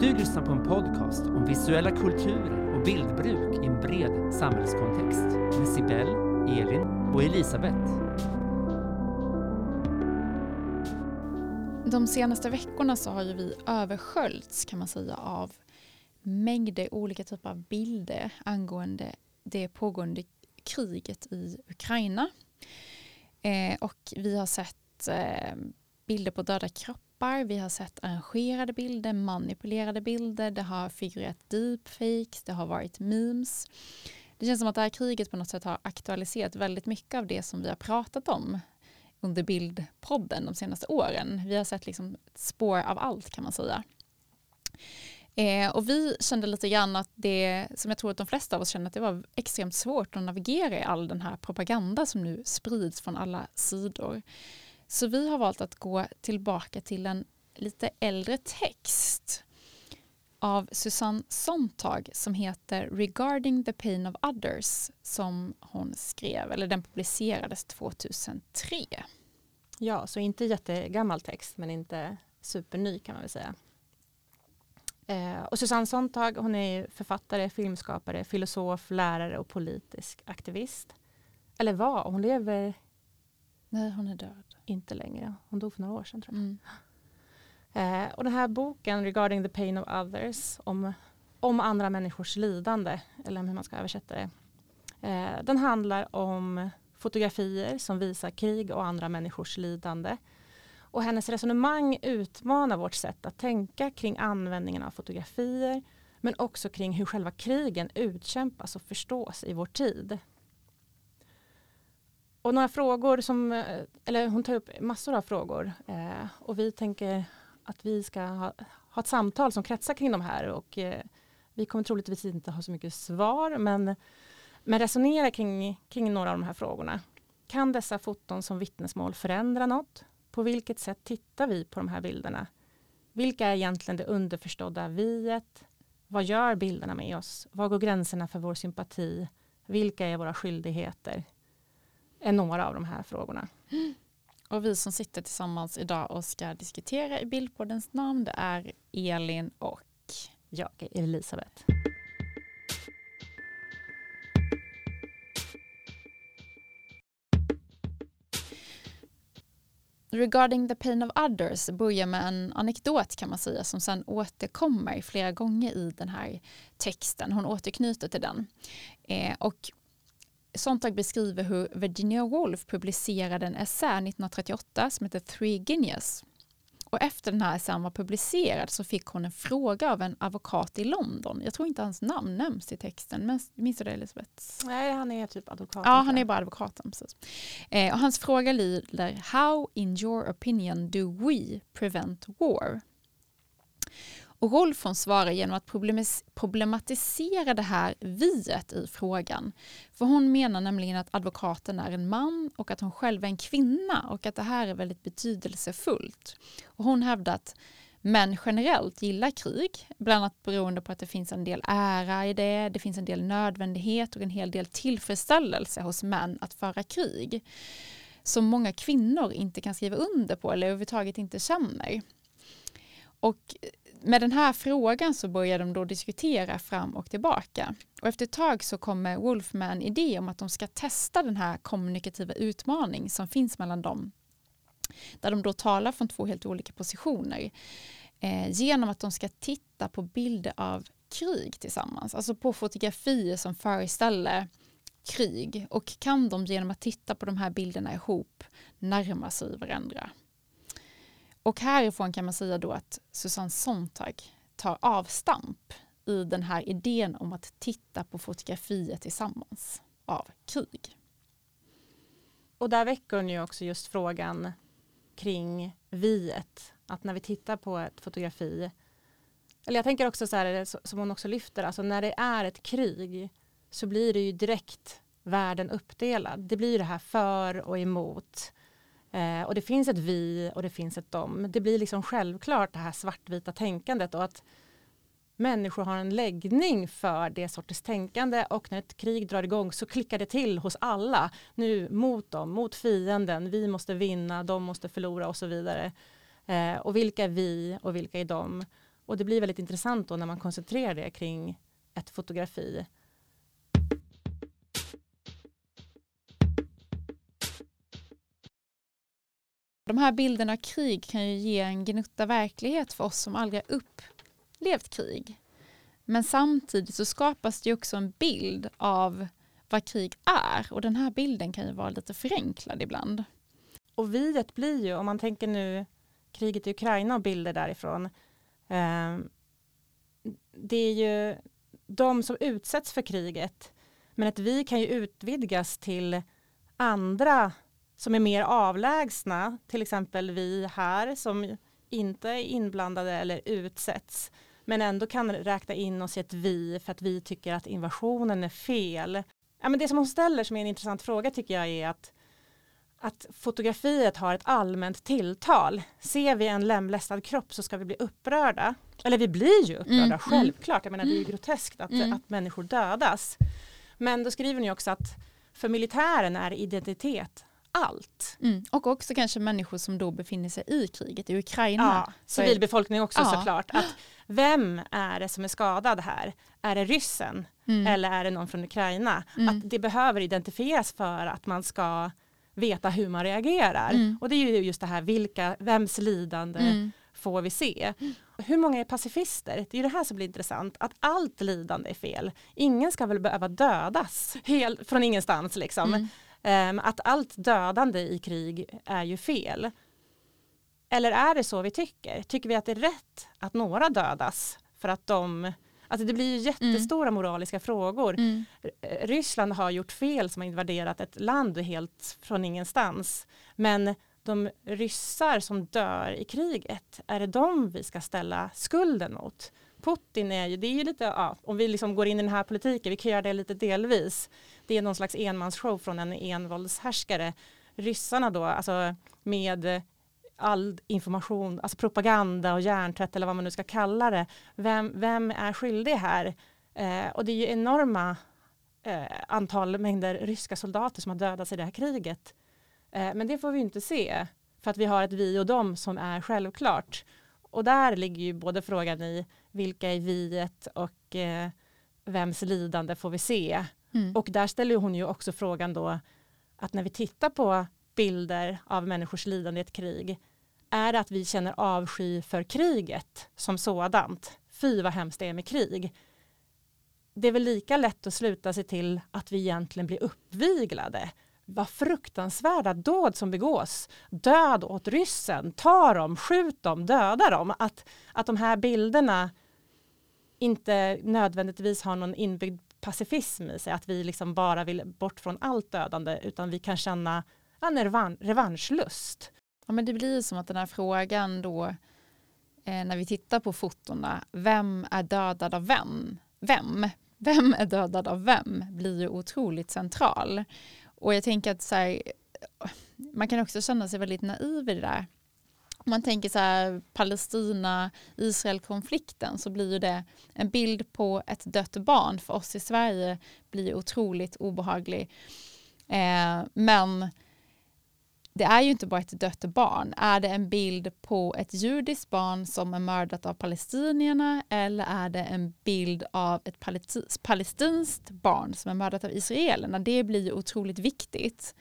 Du lyssnar på en podcast om visuella kulturer och bildbruk i en bred samhällskontext med Sibel, Elin och Elisabeth. De senaste veckorna så har ju vi översköljts kan man säga av mängder olika typer av bilder angående det pågående kriget i Ukraina. Eh, och vi har sett eh, bilder på döda kroppar, vi har sett arrangerade bilder, manipulerade bilder, det har figurerat deepfakes, det har varit memes. Det känns som att det här kriget på något sätt har aktualiserat väldigt mycket av det som vi har pratat om under bildpodden de senaste åren. Vi har sett liksom spår av allt kan man säga. Eh, och vi kände lite grann att det, som jag tror att de flesta av oss känner, att det var extremt svårt att navigera i all den här propaganda som nu sprids från alla sidor. Så vi har valt att gå tillbaka till en lite äldre text av Susanne Sontag som heter Regarding the pain of others som hon skrev, eller den publicerades 2003. Ja, så inte jättegammal text men inte superny kan man väl säga. Eh, och Susanne Sontag hon är författare, filmskapare, filosof, lärare och politisk aktivist. Eller var, hon lever Nej, hon är död. Inte längre. Hon dog för några år sedan tror jag. Mm. Eh, och den här boken, Regarding the pain of others, om, om andra människors lidande, eller hur man ska översätta det. Eh, den handlar om fotografier som visar krig och andra människors lidande. Och hennes resonemang utmanar vårt sätt att tänka kring användningen av fotografier, men också kring hur själva krigen utkämpas och förstås i vår tid. Och några frågor som, eh, eller hon tar upp massor av frågor eh, och vi tänker att vi ska ha, ha ett samtal som kretsar kring de här och eh, vi kommer troligtvis inte ha så mycket svar men, men resonera kring, kring några av de här frågorna. Kan dessa foton som vittnesmål förändra något? På vilket sätt tittar vi på de här bilderna? Vilka är egentligen det underförstådda viet? Vad gör bilderna med oss? Var går gränserna för vår sympati? Vilka är våra skyldigheter? Är några av de här frågorna. Och vi som sitter tillsammans idag och ska diskutera i Bildpoddens namn det är Elin och Jag är Elisabeth. Regarding the pain of others börjar med en anekdot kan man säga som sen återkommer flera gånger i den här texten. Hon återknyter till den. Eh, och Sontag beskriver hur Virginia Woolf publicerade en essä 1938 som heter Three Guineas. Och efter den här essän var publicerad så fick hon en fråga av en advokat i London. Jag tror inte hans namn nämns i texten, men minns du det Elisabeth? Nej, han är typ advokat. Ja, han är bara advokaten. Precis. Eh, och hans fråga lyder How in your opinion do we prevent war? Och Rolf hon svarar genom att problematisera det här viet i frågan. För hon menar nämligen att advokaten är en man och att hon själv är en kvinna och att det här är väldigt betydelsefullt. Och hon hävdar att män generellt gillar krig, bland annat beroende på att det finns en del ära i det, det finns en del nödvändighet och en hel del tillfredsställelse hos män att föra krig. Som många kvinnor inte kan skriva under på eller överhuvudtaget inte känner. Och med den här frågan så börjar de då diskutera fram och tillbaka. Och efter ett tag så kommer Wolf med en idé om att de ska testa den här kommunikativa utmaning som finns mellan dem. Där de då talar från två helt olika positioner. Eh, genom att de ska titta på bilder av krig tillsammans. Alltså på fotografier som föreställer krig. Och kan de genom att titta på de här bilderna ihop närma sig varandra. Och härifrån kan man säga då att Susanne Sontag tar avstamp i den här idén om att titta på fotografier tillsammans av krig. Och där väcker hon ju också just frågan kring viet. Att när vi tittar på ett fotografi, eller jag tänker också så här, som hon också lyfter, alltså när det är ett krig så blir det ju direkt världen uppdelad. Det blir det här för och emot. Eh, och det finns ett vi och det finns ett dom. Det blir liksom självklart det här svartvita tänkandet och att människor har en läggning för det sortens tänkande och när ett krig drar igång så klickar det till hos alla. Nu mot dem, mot fienden, vi måste vinna, de måste förlora och så vidare. Eh, och vilka är vi och vilka är de? Och det blir väldigt intressant då när man koncentrerar det kring ett fotografi. De här bilderna av krig kan ju ge en gnutta verklighet för oss som aldrig har upplevt krig. Men samtidigt så skapas det också en bild av vad krig är och den här bilden kan ju vara lite förenklad ibland. Och viet blir ju, om man tänker nu kriget i Ukraina och bilder därifrån, eh, det är ju de som utsätts för kriget, men ett vi kan ju utvidgas till andra som är mer avlägsna, till exempel vi här som inte är inblandade eller utsätts, men ändå kan räkna in oss i ett vi för att vi tycker att invasionen är fel. Ja, men det som hon ställer som är en intressant fråga tycker jag är att att fotografiet har ett allmänt tilltal. Ser vi en lemlästad kropp så ska vi bli upprörda. Eller vi blir ju upprörda, mm, mm. självklart. Jag menar det är ju mm. groteskt att, mm. att människor dödas. Men då skriver ni också att för militären är identitet allt. Mm. Och också kanske människor som då befinner sig i kriget i Ukraina. Ja, civilbefolkning också ja. såklart. Att vem är det som är skadad här? Är det ryssen mm. eller är det någon från Ukraina? Mm. Att det behöver identifieras för att man ska veta hur man reagerar. Mm. Och det är ju just det här, vilka, vems lidande mm. får vi se? Hur många är pacifister? Det är det här som blir intressant, att allt lidande är fel. Ingen ska väl behöva dödas helt från ingenstans liksom. Um, att allt dödande i krig är ju fel. Eller är det så vi tycker? Tycker vi att det är rätt att några dödas för att de Alltså det blir ju jättestora mm. moraliska frågor. Mm. Ryssland har gjort fel som har invaderat ett land helt från ingenstans. Men de ryssar som dör i kriget, är det de vi ska ställa skulden mot? Putin är ju, det är ju lite, ja, om vi liksom går in i den här politiken, vi kan göra det lite delvis. Det är någon slags enmansshow från en envåldshärskare. Ryssarna då, alltså med all information, alltså propaganda och hjärntvätt eller vad man nu ska kalla det. Vem, vem är skyldig här? Eh, och det är ju enorma eh, antal mängder ryska soldater som har dödats i det här kriget. Eh, men det får vi inte se för att vi har ett vi och dem som är självklart. Och där ligger ju både frågan i vilka är viet och eh, vems lidande får vi se? Mm. Och där ställer hon ju också frågan då att när vi tittar på bilder av människors lidande i ett krig är det att vi känner avsky för kriget som sådant. Fy vad hemskt det är med krig. Det är väl lika lätt att sluta sig till att vi egentligen blir uppviglade. Vad fruktansvärda dåd som begås. Död åt ryssen, ta dem, skjut dem, döda dem. Att, att de här bilderna inte nödvändigtvis har någon inbyggd pacifism i sig, att vi liksom bara vill bort från allt dödande, utan vi kan känna en revan revanschlust. Ja, men det blir som att den här frågan då, eh, när vi tittar på fotona, vem är dödad av vem? Vem? Vem är dödad av vem? blir ju otroligt central. Och jag tänker att så här, man kan också känna sig väldigt naiv i det där. Om man tänker så här Palestina-Israel-konflikten så blir ju det en bild på ett dött barn för oss i Sverige blir otroligt obehaglig. Eh, men det är ju inte bara ett dött barn. Är det en bild på ett judiskt barn som är mördat av palestinierna eller är det en bild av ett palestinskt barn som är mördat av israelerna? Det blir ju otroligt viktigt.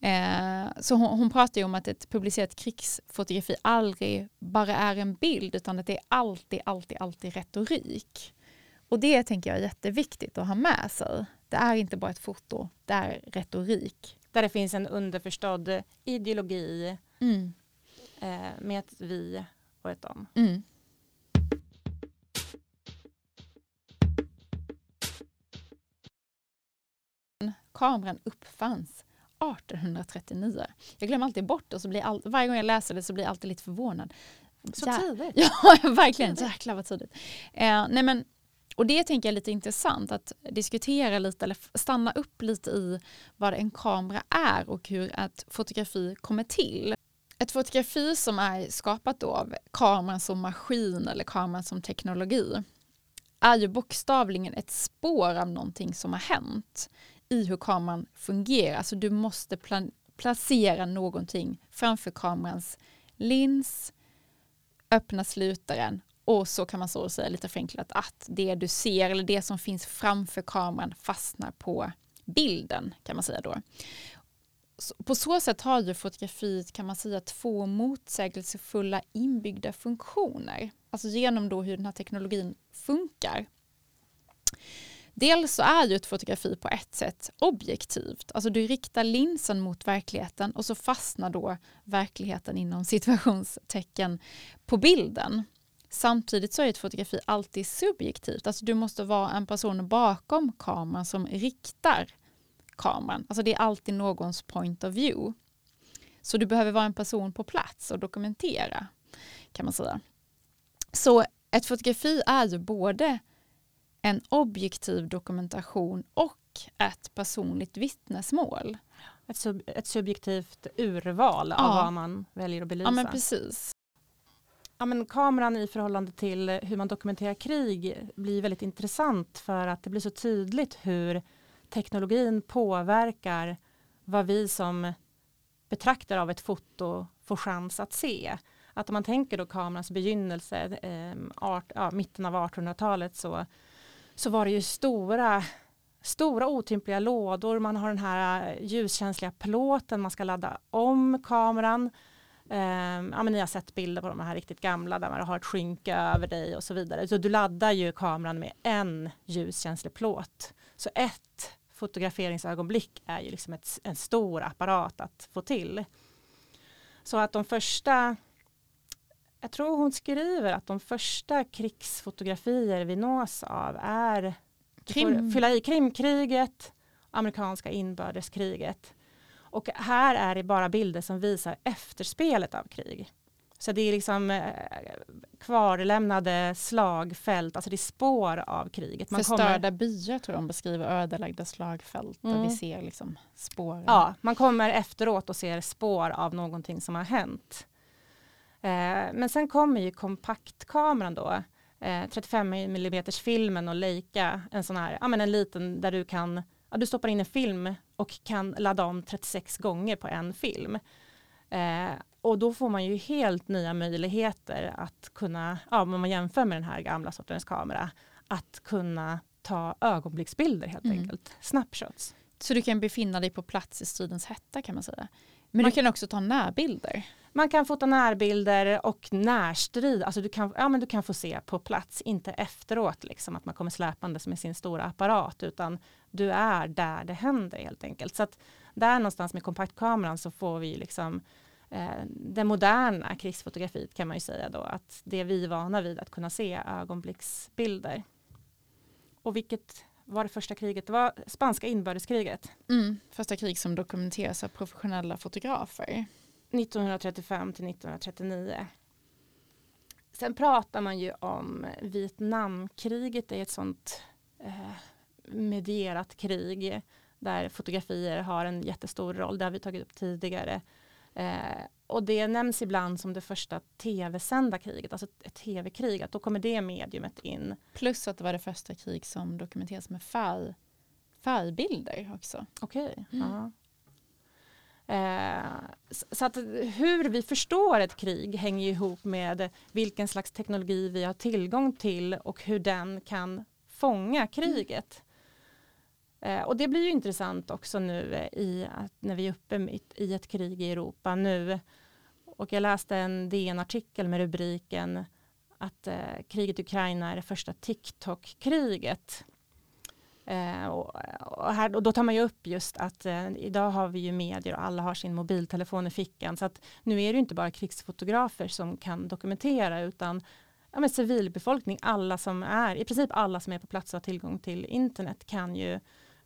Eh, så hon, hon, pratar ju om att ett publicerat krigsfotografi aldrig bara är en bild utan att det är alltid, alltid, alltid retorik. Och det tänker jag är jätteviktigt att ha med sig. Det är inte bara ett foto, det är retorik. Där det finns en underförstådd ideologi mm. eh, med ett vi och ett dem. Mm. Kameran uppfanns 1839. Jag glömmer alltid bort och så blir all, varje gång jag läser det så blir jag alltid lite förvånad. Så tidigt? Ja, verkligen. Jäklar vad tidigt. Eh, nej men, och det tänker jag är lite intressant att diskutera lite eller stanna upp lite i vad en kamera är och hur ett fotografi kommer till. Ett fotografi som är skapat då av kameran som maskin eller kameran som teknologi är ju bokstavligen ett spår av någonting som har hänt i hur kameran fungerar. Alltså du måste placera någonting framför kamerans lins, öppna slutaren och så kan man så säga lite förenklat att det du ser eller det som finns framför kameran fastnar på bilden kan man säga då. På så sätt har ju fotografiet kan man säga två motsägelsefulla inbyggda funktioner. Alltså genom då hur den här teknologin funkar. Dels så är ju ett fotografi på ett sätt objektivt. Alltså du riktar linsen mot verkligheten och så fastnar då verkligheten inom situationstecken på bilden. Samtidigt så är ett fotografi alltid subjektivt. Alltså du måste vara en person bakom kameran som riktar kameran. Alltså det är alltid någons point of view. Så du behöver vara en person på plats och dokumentera kan man säga. Så ett fotografi är ju både en objektiv dokumentation och ett personligt vittnesmål. Ett, sub ett subjektivt urval ja. av vad man väljer att belysa. Ja, men precis. Ja, men kameran i förhållande till hur man dokumenterar krig blir väldigt intressant för att det blir så tydligt hur teknologin påverkar vad vi som betraktare av ett foto får chans att se. Att om man tänker då kamerans begynnelse, eh, art, ja, mitten av 1800-talet så, så var det ju stora stora otympliga lådor, man har den här eh, ljuskänsliga plåten, man ska ladda om kameran. Um, ja, men ni har sett bilder på de här riktigt gamla där man har ett skynke över dig och så vidare. Så du laddar ju kameran med en ljuskänslig plåt. Så ett fotograferingsögonblick är ju liksom ett, en stor apparat att få till. Så att de första, jag tror hon skriver att de första krigsfotografier vi nås av är Krim. fylla i Krimkriget, amerikanska inbördeskriget. Och här är det bara bilder som visar efterspelet av krig. Så det är liksom eh, kvarlämnade slagfält, alltså det är spår av kriget. Man Förstörda kommer... byar tror jag de beskriver, ödelagda slagfält mm. vi ser liksom spåren. Ja, man kommer efteråt och ser spår av någonting som har hänt. Eh, men sen kommer ju kompaktkameran då, eh, 35 mm filmen och Leica, en sån här, ja men en liten där du kan, ja, du stoppar in en film och kan ladda om 36 gånger på en film. Eh, och då får man ju helt nya möjligheter att kunna, ja, om man jämför med den här gamla sortens kamera, att kunna ta ögonblicksbilder helt mm. enkelt, snapshots. Så du kan befinna dig på plats i stridens hetta kan man säga. Men man, du kan också ta närbilder. Man kan fota närbilder och närstrid, alltså du kan, ja, men du kan få se på plats, inte efteråt liksom att man kommer släpandes med sin stora apparat utan du är där det händer helt enkelt. Så att där någonstans med kompaktkameran så får vi liksom eh, det moderna krigsfotografiet kan man ju säga då att det är vi vana vid att kunna se ögonblicksbilder. Och vilket var det första kriget? Det var spanska inbördeskriget. Mm, första krig som dokumenteras av professionella fotografer. 1935 till 1939. Sen pratar man ju om Vietnamkriget, det är ett sånt eh, medierat krig där fotografier har en jättestor roll. Det har vi tagit upp tidigare. Eh, och det nämns ibland som det första tv-sända kriget, alltså ett tv-krig, att då kommer det mediumet in. Plus att det var det första krig som dokumenteras med färg, färgbilder också. Okej, okay. mm. Eh, så att hur vi förstår ett krig hänger ihop med vilken slags teknologi vi har tillgång till och hur den kan fånga kriget. Eh, och det blir ju intressant också nu eh, i att när vi är uppe mitt i ett krig i Europa nu. Och jag läste en DN-artikel med rubriken att kriget i Ukraina är det första TikTok-kriget. Eh, och, och, här, och då tar man ju upp just att eh, idag har vi ju medier och alla har sin mobiltelefon i fickan. Så att nu är det inte bara krigsfotografer som kan dokumentera utan ja, men civilbefolkning, alla som är, i princip alla som är på plats och har tillgång till internet kan ju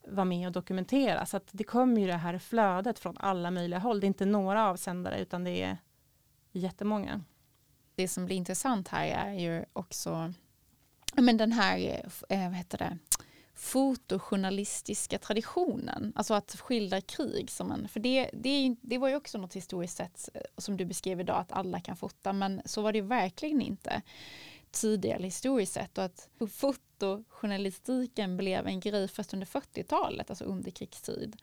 vara med och dokumentera. Så att det kommer ju det här flödet från alla möjliga håll. Det är inte några avsändare utan det är jättemånga. Det som blir intressant här är ju också men den här eh, eh, vad heter det, fotojournalistiska traditionen. Alltså att skildra krig. Som en, för det, det, det var ju också något historiskt sett eh, som du beskrev idag att alla kan fota men så var det verkligen inte tidigare historiskt sett och att fotojournalistiken blev en grej först under 40-talet, alltså under krigstid.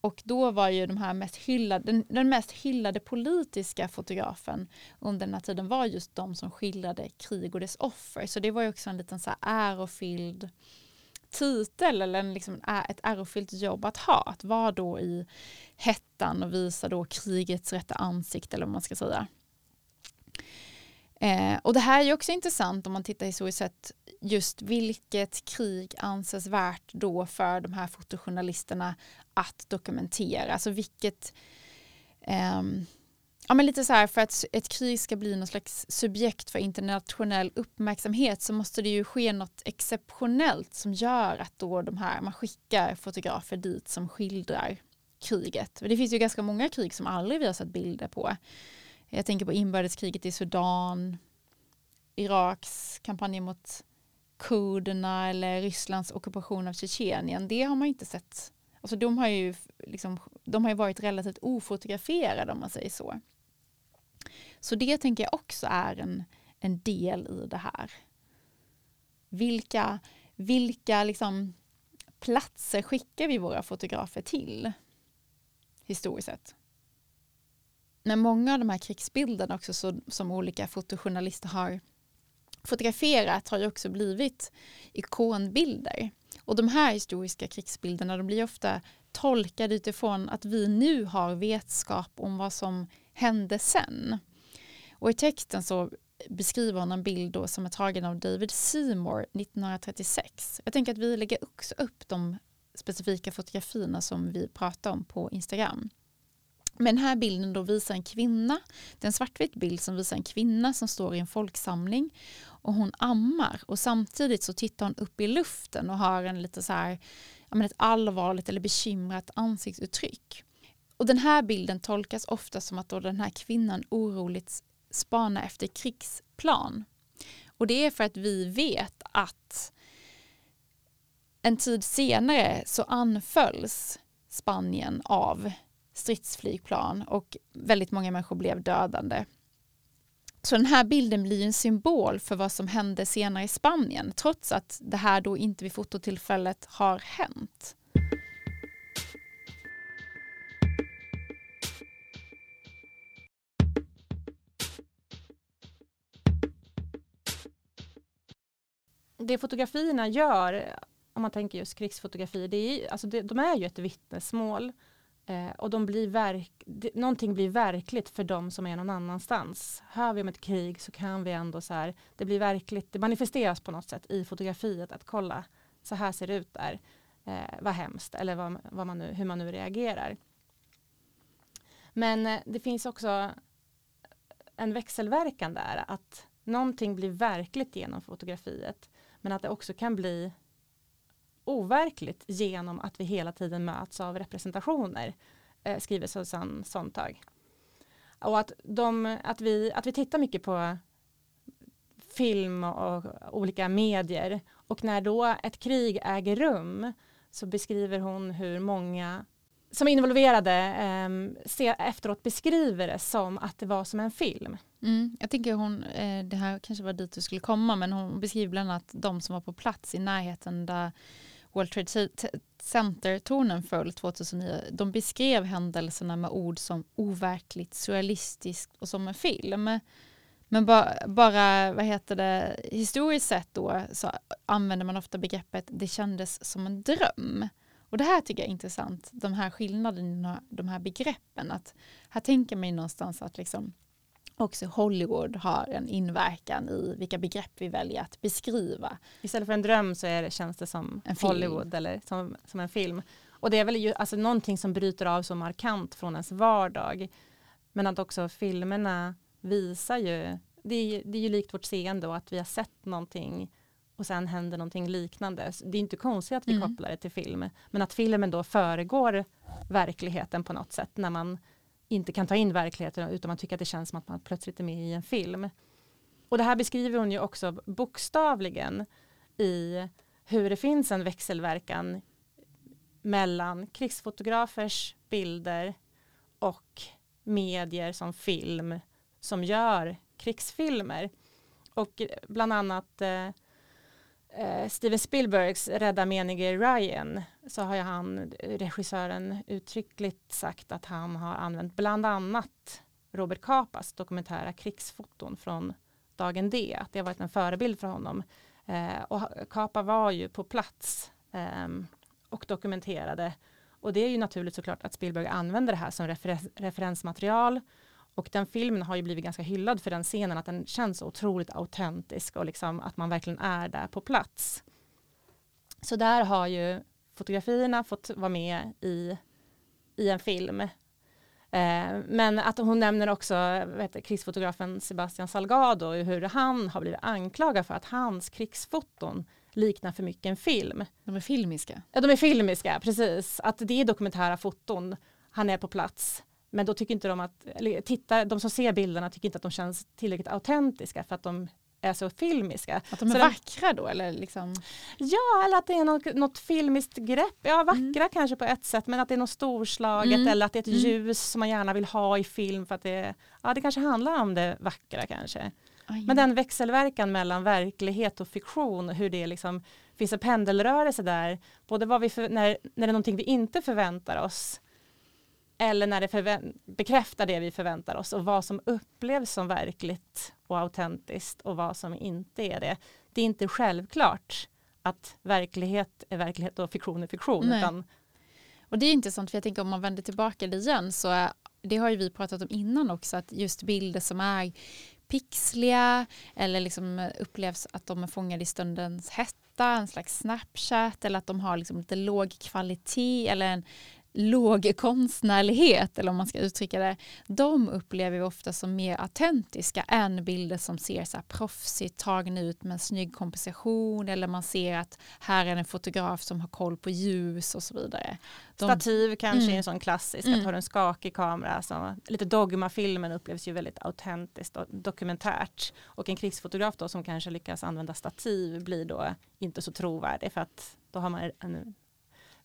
Och då var ju de här mest hyllade, den, den, mest hyllade politiska fotografen under den här tiden var just de som skildrade krig och dess offer. Så det var ju också en liten så här ärofylld titel eller en, liksom, ett ärofyllt jobb att ha. Att vara då i hettan och visa då krigets rätta ansikte eller vad man ska säga. Eh, och det här är ju också intressant om man tittar historiskt sett just vilket krig anses värt då för de här fotojournalisterna att dokumentera. Alltså vilket eh, Ja, men lite så här, för att ett krig ska bli någon slags subjekt för internationell uppmärksamhet så måste det ju ske något exceptionellt som gör att då de här, man skickar fotografer dit som skildrar kriget. Det finns ju ganska många krig som aldrig vi har sett bilder på. Jag tänker på inbördeskriget i Sudan, Iraks kampanj mot kurderna eller Rysslands ockupation av Tjetjenien. Det har man inte sett. Alltså de, har ju liksom, de har ju varit relativt ofotograferade om man säger så. Så det tänker jag också är en, en del i det här. Vilka, vilka liksom platser skickar vi våra fotografer till historiskt sett? När många av de här krigsbilderna också så, som olika fotojournalister har fotograferat har ju också blivit ikonbilder. Och de här historiska krigsbilderna de blir ofta tolkade utifrån att vi nu har vetskap om vad som hände sen. Och i texten så beskriver hon en bild då som är tagen av David Seymour 1936. Jag tänker att vi lägger också upp de specifika fotografierna som vi pratar om på Instagram. Men den här bilden då visar en kvinna, det är en svartvit bild som visar en kvinna som står i en folksamling och hon ammar och samtidigt så tittar hon upp i luften och har en lite så här, ja, ett allvarligt eller bekymrat ansiktsuttryck. Och den här bilden tolkas ofta som att då den här kvinnan oroligt spana efter krigsplan. Och det är för att vi vet att en tid senare så anfölls Spanien av stridsflygplan och väldigt många människor blev dödande. Så den här bilden blir en symbol för vad som hände senare i Spanien trots att det här då inte vid fototillfället har hänt. Det fotografierna gör, om man tänker just krigsfotografi, det är, alltså det, de är ju ett vittnesmål Eh, och de blir verk, det, någonting blir verkligt för de som är någon annanstans. Hör vi om ett krig så kan vi ändå så här, det blir verkligt, det manifesteras på något sätt i fotografiet att kolla, så här ser det ut där, eh, vad hemskt, eller vad, vad man nu, hur man nu reagerar. Men eh, det finns också en växelverkan där, att någonting blir verkligt genom fotografiet, men att det också kan bli overkligt genom att vi hela tiden möts av representationer, eh, skriver Susanne Sontag. Och att, de, att, vi, att vi tittar mycket på film och, och olika medier och när då ett krig äger rum så beskriver hon hur många som är involverade eh, efteråt beskriver det som att det var som en film. Mm, jag tänker hon, eh, det här kanske var dit du skulle komma, men hon beskriver bland annat de som var på plats i närheten där World Trade Center-tornen föll 2009, de beskrev händelserna med ord som overkligt, surrealistiskt och som en film. Men ba, bara vad heter det, historiskt sett då så använder man ofta begreppet det kändes som en dröm. Och det här tycker jag är intressant, de här skillnaderna, de här begreppen. Att här tänker man någonstans att liksom också Hollywood har en inverkan i vilka begrepp vi väljer att beskriva. Istället för en dröm så är det, känns det som en Hollywood eller som, som en film. Och det är väl ju alltså någonting som bryter av så markant från ens vardag. Men att också filmerna visar ju, det är, det är ju likt vårt seende och att vi har sett någonting och sen händer någonting liknande. Det är inte konstigt att vi mm. kopplar det till film, men att filmen då föregår verkligheten på något sätt när man inte kan ta in verkligheten utan man tycker att det känns som att man plötsligt är med i en film. Och det här beskriver hon ju också bokstavligen i hur det finns en växelverkan mellan krigsfotografers bilder och medier som film som gör krigsfilmer. Och bland annat eh, Eh, Steven Spielbergs rädda menige Ryan så har ju han, regissören, uttryckligt sagt att han har använt bland annat Robert Capas dokumentära krigsfoton från dagen D. Att det har varit en förebild för honom. Eh, och Kapa var ju på plats eh, och dokumenterade. Och det är ju naturligt såklart att Spielberg använder det här som refer referensmaterial. Och den filmen har ju blivit ganska hyllad för den scenen, att den känns otroligt autentisk och liksom att man verkligen är där på plats. Så där har ju fotografierna fått vara med i, i en film. Eh, men att hon nämner också vet, krigsfotografen Sebastian Salgado, hur han har blivit anklagad för att hans krigsfoton liknar för mycket en film. De är filmiska? Ja, de är filmiska, precis. Att det är dokumentära foton, han är på plats. Men då tycker inte de att, eller tittar, de som ser bilderna tycker inte att de känns tillräckligt autentiska för att de är så filmiska. Att de är så vackra då eller liksom? Ja, eller att det är något, något filmiskt grepp. Ja, vackra mm. kanske på ett sätt, men att det är något storslaget mm. eller att det är ett mm. ljus som man gärna vill ha i film för att det, ja, det kanske handlar om det vackra kanske. Aj. Men den växelverkan mellan verklighet och fiktion, hur det liksom finns en pendelrörelse där, både vad vi för, när, när det är någonting vi inte förväntar oss eller när det bekräftar det vi förväntar oss och vad som upplevs som verkligt och autentiskt och vad som inte är det. Det är inte självklart att verklighet är verklighet och fiktion är fiktion. Utan... Och det är intressant för jag tänker om man vänder tillbaka det igen så det har ju vi pratat om innan också att just bilder som är pixliga eller liksom upplevs att de är fångade i stundens hetta, en slags snapchat eller att de har liksom lite låg kvalitet eller en låg konstnärlighet, eller om man ska uttrycka det, de upplever vi ofta som mer autentiska än bilder som ser så här proffsigt tagna ut med en snygg komposition eller man ser att här är en fotograf som har koll på ljus och så vidare. De, Stativ kanske mm. är en sån klassisk, mm. att ha en skakig kamera. Så, lite Dogma-filmen upplevs ju väldigt autentiskt och dokumentärt. Och en krigsfotograf då som kanske lyckas använda stativ blir då inte så trovärdig för att då har man en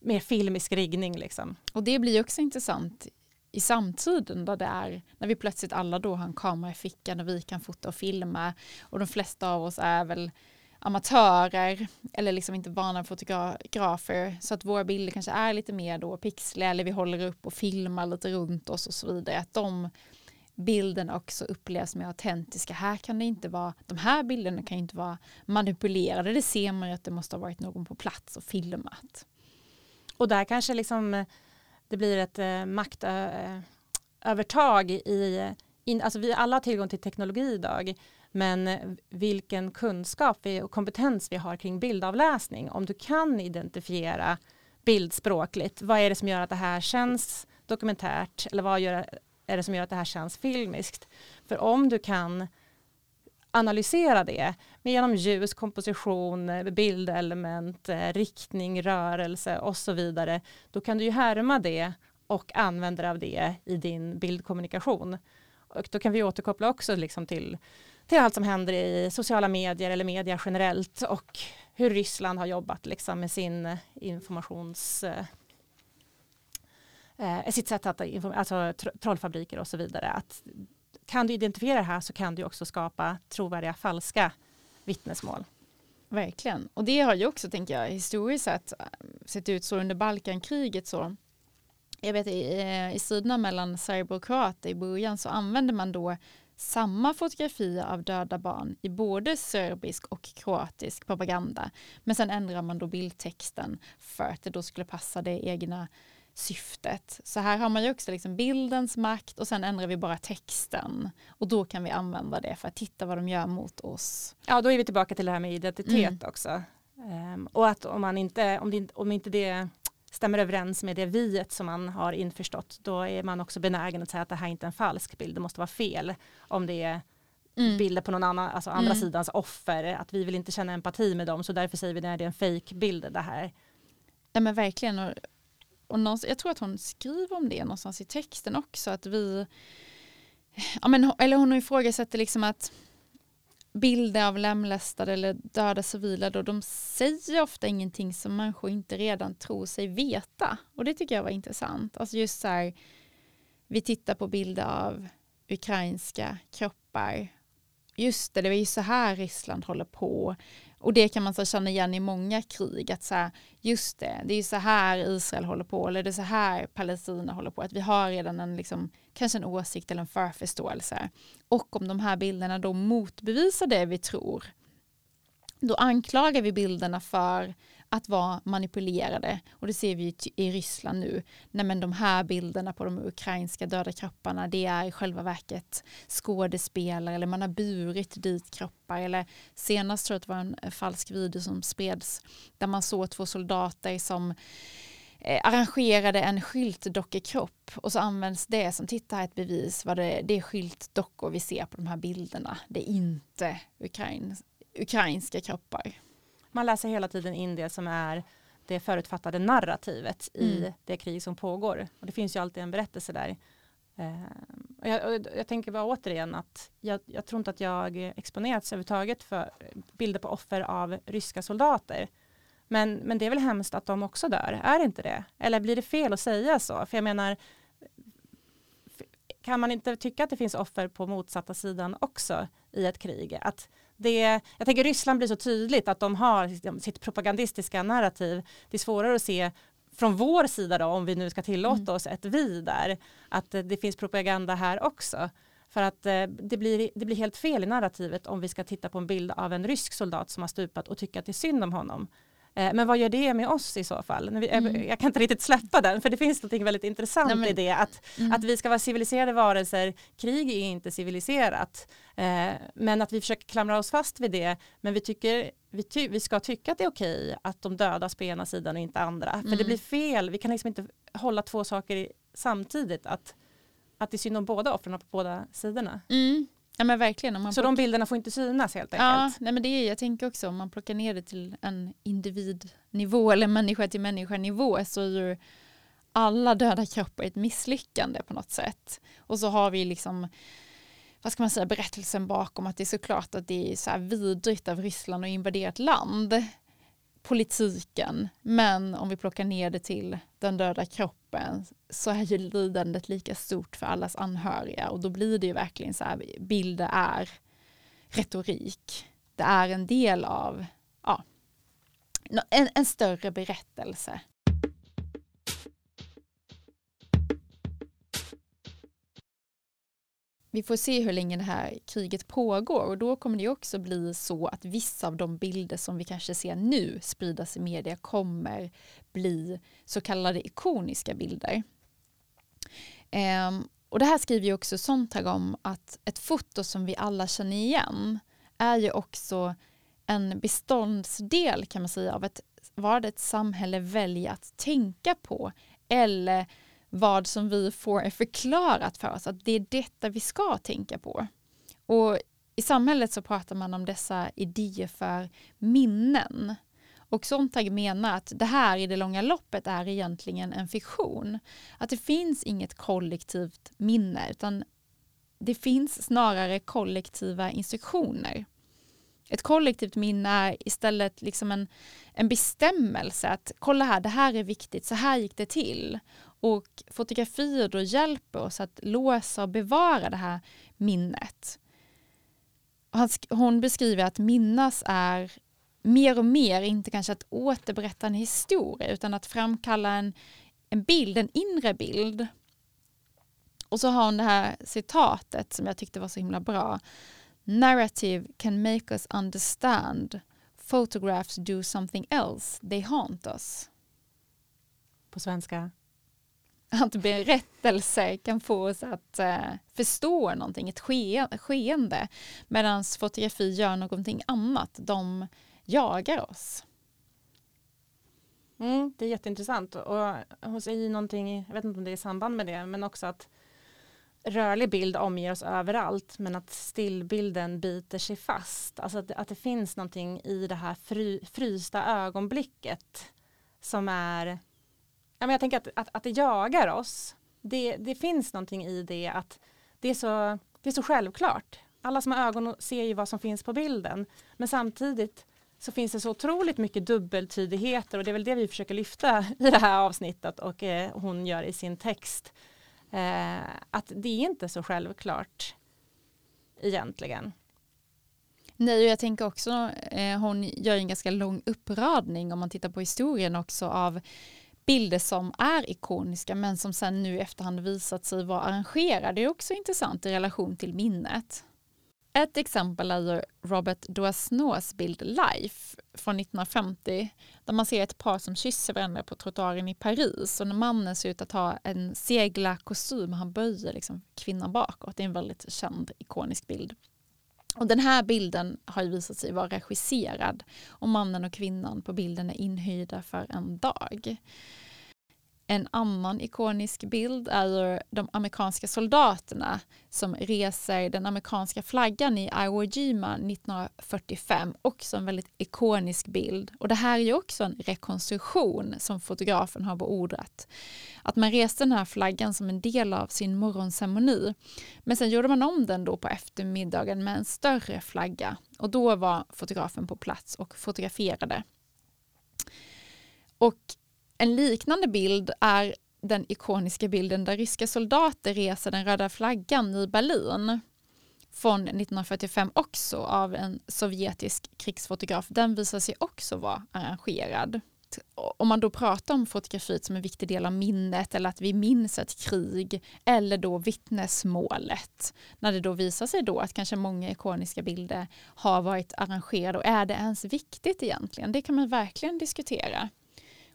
mer filmisk riggning. Liksom. Och det blir också intressant i samtiden där det är när vi plötsligt alla då har en kamera i fickan och vi kan fota och filma och de flesta av oss är väl amatörer eller liksom inte vana fotografer så att våra bilder kanske är lite mer då pixliga eller vi håller upp och filmar lite runt oss och så vidare. Att de bilderna också upplevs mer autentiska. Här kan det inte vara, de här bilderna kan inte vara manipulerade. Det ser man ju att det måste ha varit någon på plats och filmat. Och där kanske liksom eh, det blir ett eh, maktövertag eh, i, in, alltså vi alla har tillgång till teknologi idag, men eh, vilken kunskap vi, och kompetens vi har kring bildavläsning. Om du kan identifiera bildspråkligt, vad är det som gör att det här känns dokumentärt eller vad gör, är det som gör att det här känns filmiskt? För om du kan analysera det med genom ljus, komposition, eh, bildelement, eh, riktning, rörelse och så vidare. Då kan du ju härma det och använda av det i din bildkommunikation. Och då kan vi återkoppla också liksom till, till allt som händer i sociala medier eller media generellt och hur Ryssland har jobbat liksom med sin eh, informations eh, sitt sätt att, alltså trollfabriker och så vidare. Att kan du identifiera det här så kan du också skapa trovärdiga falska vittnesmål. Verkligen. Och det har ju också, tänker jag, historiskt sett eh, sett ut så under Balkankriget så. Jag vet i, eh, i striderna mellan serber och kroater i början så använde man då samma fotografier av döda barn i både serbisk och kroatisk propaganda. Men sen ändrar man då bildtexten för att det då skulle passa det egna syftet. Så här har man ju också liksom bildens makt och sen ändrar vi bara texten. Och då kan vi använda det för att titta vad de gör mot oss. Ja, då är vi tillbaka till det här med identitet mm. också. Um, och att om, man inte, om, det, om inte det stämmer överens med det viet som man har införstått, då är man också benägen att säga att det här är inte är en falsk bild, det måste vara fel. Om det är mm. bilder på någon annan, alltså andra mm. sidans offer, att vi vill inte känna empati med dem, så därför säger vi att det är en fejkbild det här. Ja men verkligen, och och någonstans, jag tror att hon skriver om det någonstans i texten också, att vi, ja men, eller hon ifrågasätter liksom att bilder av lemlästade eller döda civila, då, de säger ofta ingenting som människor inte redan tror sig veta. Och det tycker jag var intressant. Alltså just så här, vi tittar på bilder av ukrainska kroppar. Just det, det är ju så här Ryssland håller på. Och det kan man så känna igen i många krig, att så här, just det, det är så här Israel håller på, eller det är så här Palestina håller på, att vi har redan en, liksom, kanske en åsikt eller en förförståelse. Och om de här bilderna då motbevisar det vi tror, då anklagar vi bilderna för att vara manipulerade. Och det ser vi i Ryssland nu. Nej, men de här bilderna på de ukrainska döda kropparna, det är i själva verket skådespelare eller man har burit dit kroppar. Eller senast tror jag att det var en eh, falsk video som spreds där man såg två soldater som eh, arrangerade en skyltdockekropp och så används det som titta här ett bevis vad det, det är skyltdockor vi ser på de här bilderna. Det är inte Ukrain, ukrainska kroppar man läser hela tiden in det som är det förutfattade narrativet i mm. det krig som pågår. Och det finns ju alltid en berättelse där. Eh, och jag, och jag, tänker bara återigen att jag, jag, tror inte att jag exponerats överhuvudtaget för bilder på offer av ryska soldater. Men, men det är väl hemskt att de också dör, är det inte det? Eller blir det fel att säga så? För jag menar, kan man inte tycka att det finns offer på motsatta sidan också i ett krig? Att det, jag tänker Ryssland blir så tydligt att de har sitt propagandistiska narrativ. Det är svårare att se från vår sida då, om vi nu ska tillåta mm. oss ett vi där, att det finns propaganda här också. För att eh, det, blir, det blir helt fel i narrativet om vi ska titta på en bild av en rysk soldat som har stupat och tycka att det är synd om honom. Eh, men vad gör det med oss i så fall? Mm. Jag kan inte riktigt släppa den för det finns något väldigt intressant Nej, men, i det att, mm. att vi ska vara civiliserade varelser, krig är inte civiliserat eh, men att vi försöker klamra oss fast vid det men vi tycker vi, ty vi ska tycka att det är okej att de dödas på ena sidan och inte andra för mm. det blir fel, vi kan liksom inte hålla två saker samtidigt att, att det är synd om båda offren på båda sidorna. Mm. Ja men verkligen. Man så de bilderna får inte synas helt enkelt? Ja, nej men det är, jag tänker också om man plockar ner det till en individnivå eller människa till människa nivå så är ju alla döda kroppar ett misslyckande på något sätt. Och så har vi liksom vad ska man säga, berättelsen bakom att det är såklart att det är så här vidrigt av Ryssland att invadera ett land politiken. Men om vi plockar ner det till den döda kroppen så är ju lidandet lika stort för allas anhöriga och då blir det ju verkligen så här, bilder är retorik. Det är en del av ja, en, en större berättelse. Vi får se hur länge det här kriget pågår och då kommer det också bli så att vissa av de bilder som vi kanske ser nu spridas i media kommer bli så kallade ikoniska bilder. Um, och det här skriver ju också Sontag om att ett foto som vi alla känner igen är ju också en beståndsdel kan man säga av ett, vad ett samhälle väljer att tänka på eller vad som vi får är förklarat för oss, att det är detta vi ska tänka på. Och i samhället så pratar man om dessa idéer för minnen. Och Sontag menar att det här i det långa loppet är egentligen en fiktion. Att det finns inget kollektivt minne utan det finns snarare kollektiva instruktioner. Ett kollektivt minne är istället liksom en, en bestämmelse att kolla här, det här är viktigt, så här gick det till. Och fotografier då hjälper oss att låsa och bevara det här minnet. Hon beskriver att minnas är mer och mer inte kanske att återberätta en historia utan att framkalla en, en bild, en inre bild. Och så har hon det här citatet som jag tyckte var så himla bra. Narrative can make us understand. Photographs do something else. They haunt us. På svenska? Att berättelser kan få oss att eh, förstå någonting, ett ske, skeende, medan fotografi gör någonting annat. De jagar oss. Mm, det är jätteintressant och hon säger någonting, jag vet inte om det är i samband med det, men också att rörlig bild omger oss överallt men att stillbilden biter sig fast. Alltså att, att det finns någonting i det här fry, frysta ögonblicket som är Ja, men jag tänker att, att, att det jagar oss. Det, det finns någonting i det att det är, så, det är så självklart. Alla som har ögon ser ju vad som finns på bilden. Men samtidigt så finns det så otroligt mycket dubbeltydigheter och det är väl det vi försöker lyfta i det här avsnittet och eh, hon gör i sin text. Eh, att det är inte så självklart egentligen. Nej, och jag tänker också, eh, hon gör en ganska lång uppradning om man tittar på historien också av bilder som är ikoniska men som sen nu i efterhand visat sig vara arrangerade. Är också intressant i relation till minnet. Ett exempel är Robert Doisneaus bild Life från 1950 där man ser ett par som kysser varandra på trottoaren i Paris och när mannen ser ut att ha en segla kostym och han böjer liksom kvinnan bakåt. Det är en väldigt känd ikonisk bild. Och den här bilden har ju visat sig vara regisserad och mannen och kvinnan på bilden är inhyrda för en dag. En annan ikonisk bild är de amerikanska soldaterna som reser den amerikanska flaggan i Iwo Jima 1945. Också en väldigt ikonisk bild. Och det här är ju också en rekonstruktion som fotografen har beordrat. Att man reste den här flaggan som en del av sin morgonceremoni. Men sen gjorde man om den då på eftermiddagen med en större flagga. Och då var fotografen på plats och fotograferade. Och en liknande bild är den ikoniska bilden där ryska soldater reser den röda flaggan i Berlin från 1945 också av en sovjetisk krigsfotograf. Den visar sig också vara arrangerad. Om man då pratar om fotografiet som en viktig del av minnet eller att vi minns ett krig eller då vittnesmålet. När det då visar sig då att kanske många ikoniska bilder har varit arrangerade och är det ens viktigt egentligen? Det kan man verkligen diskutera.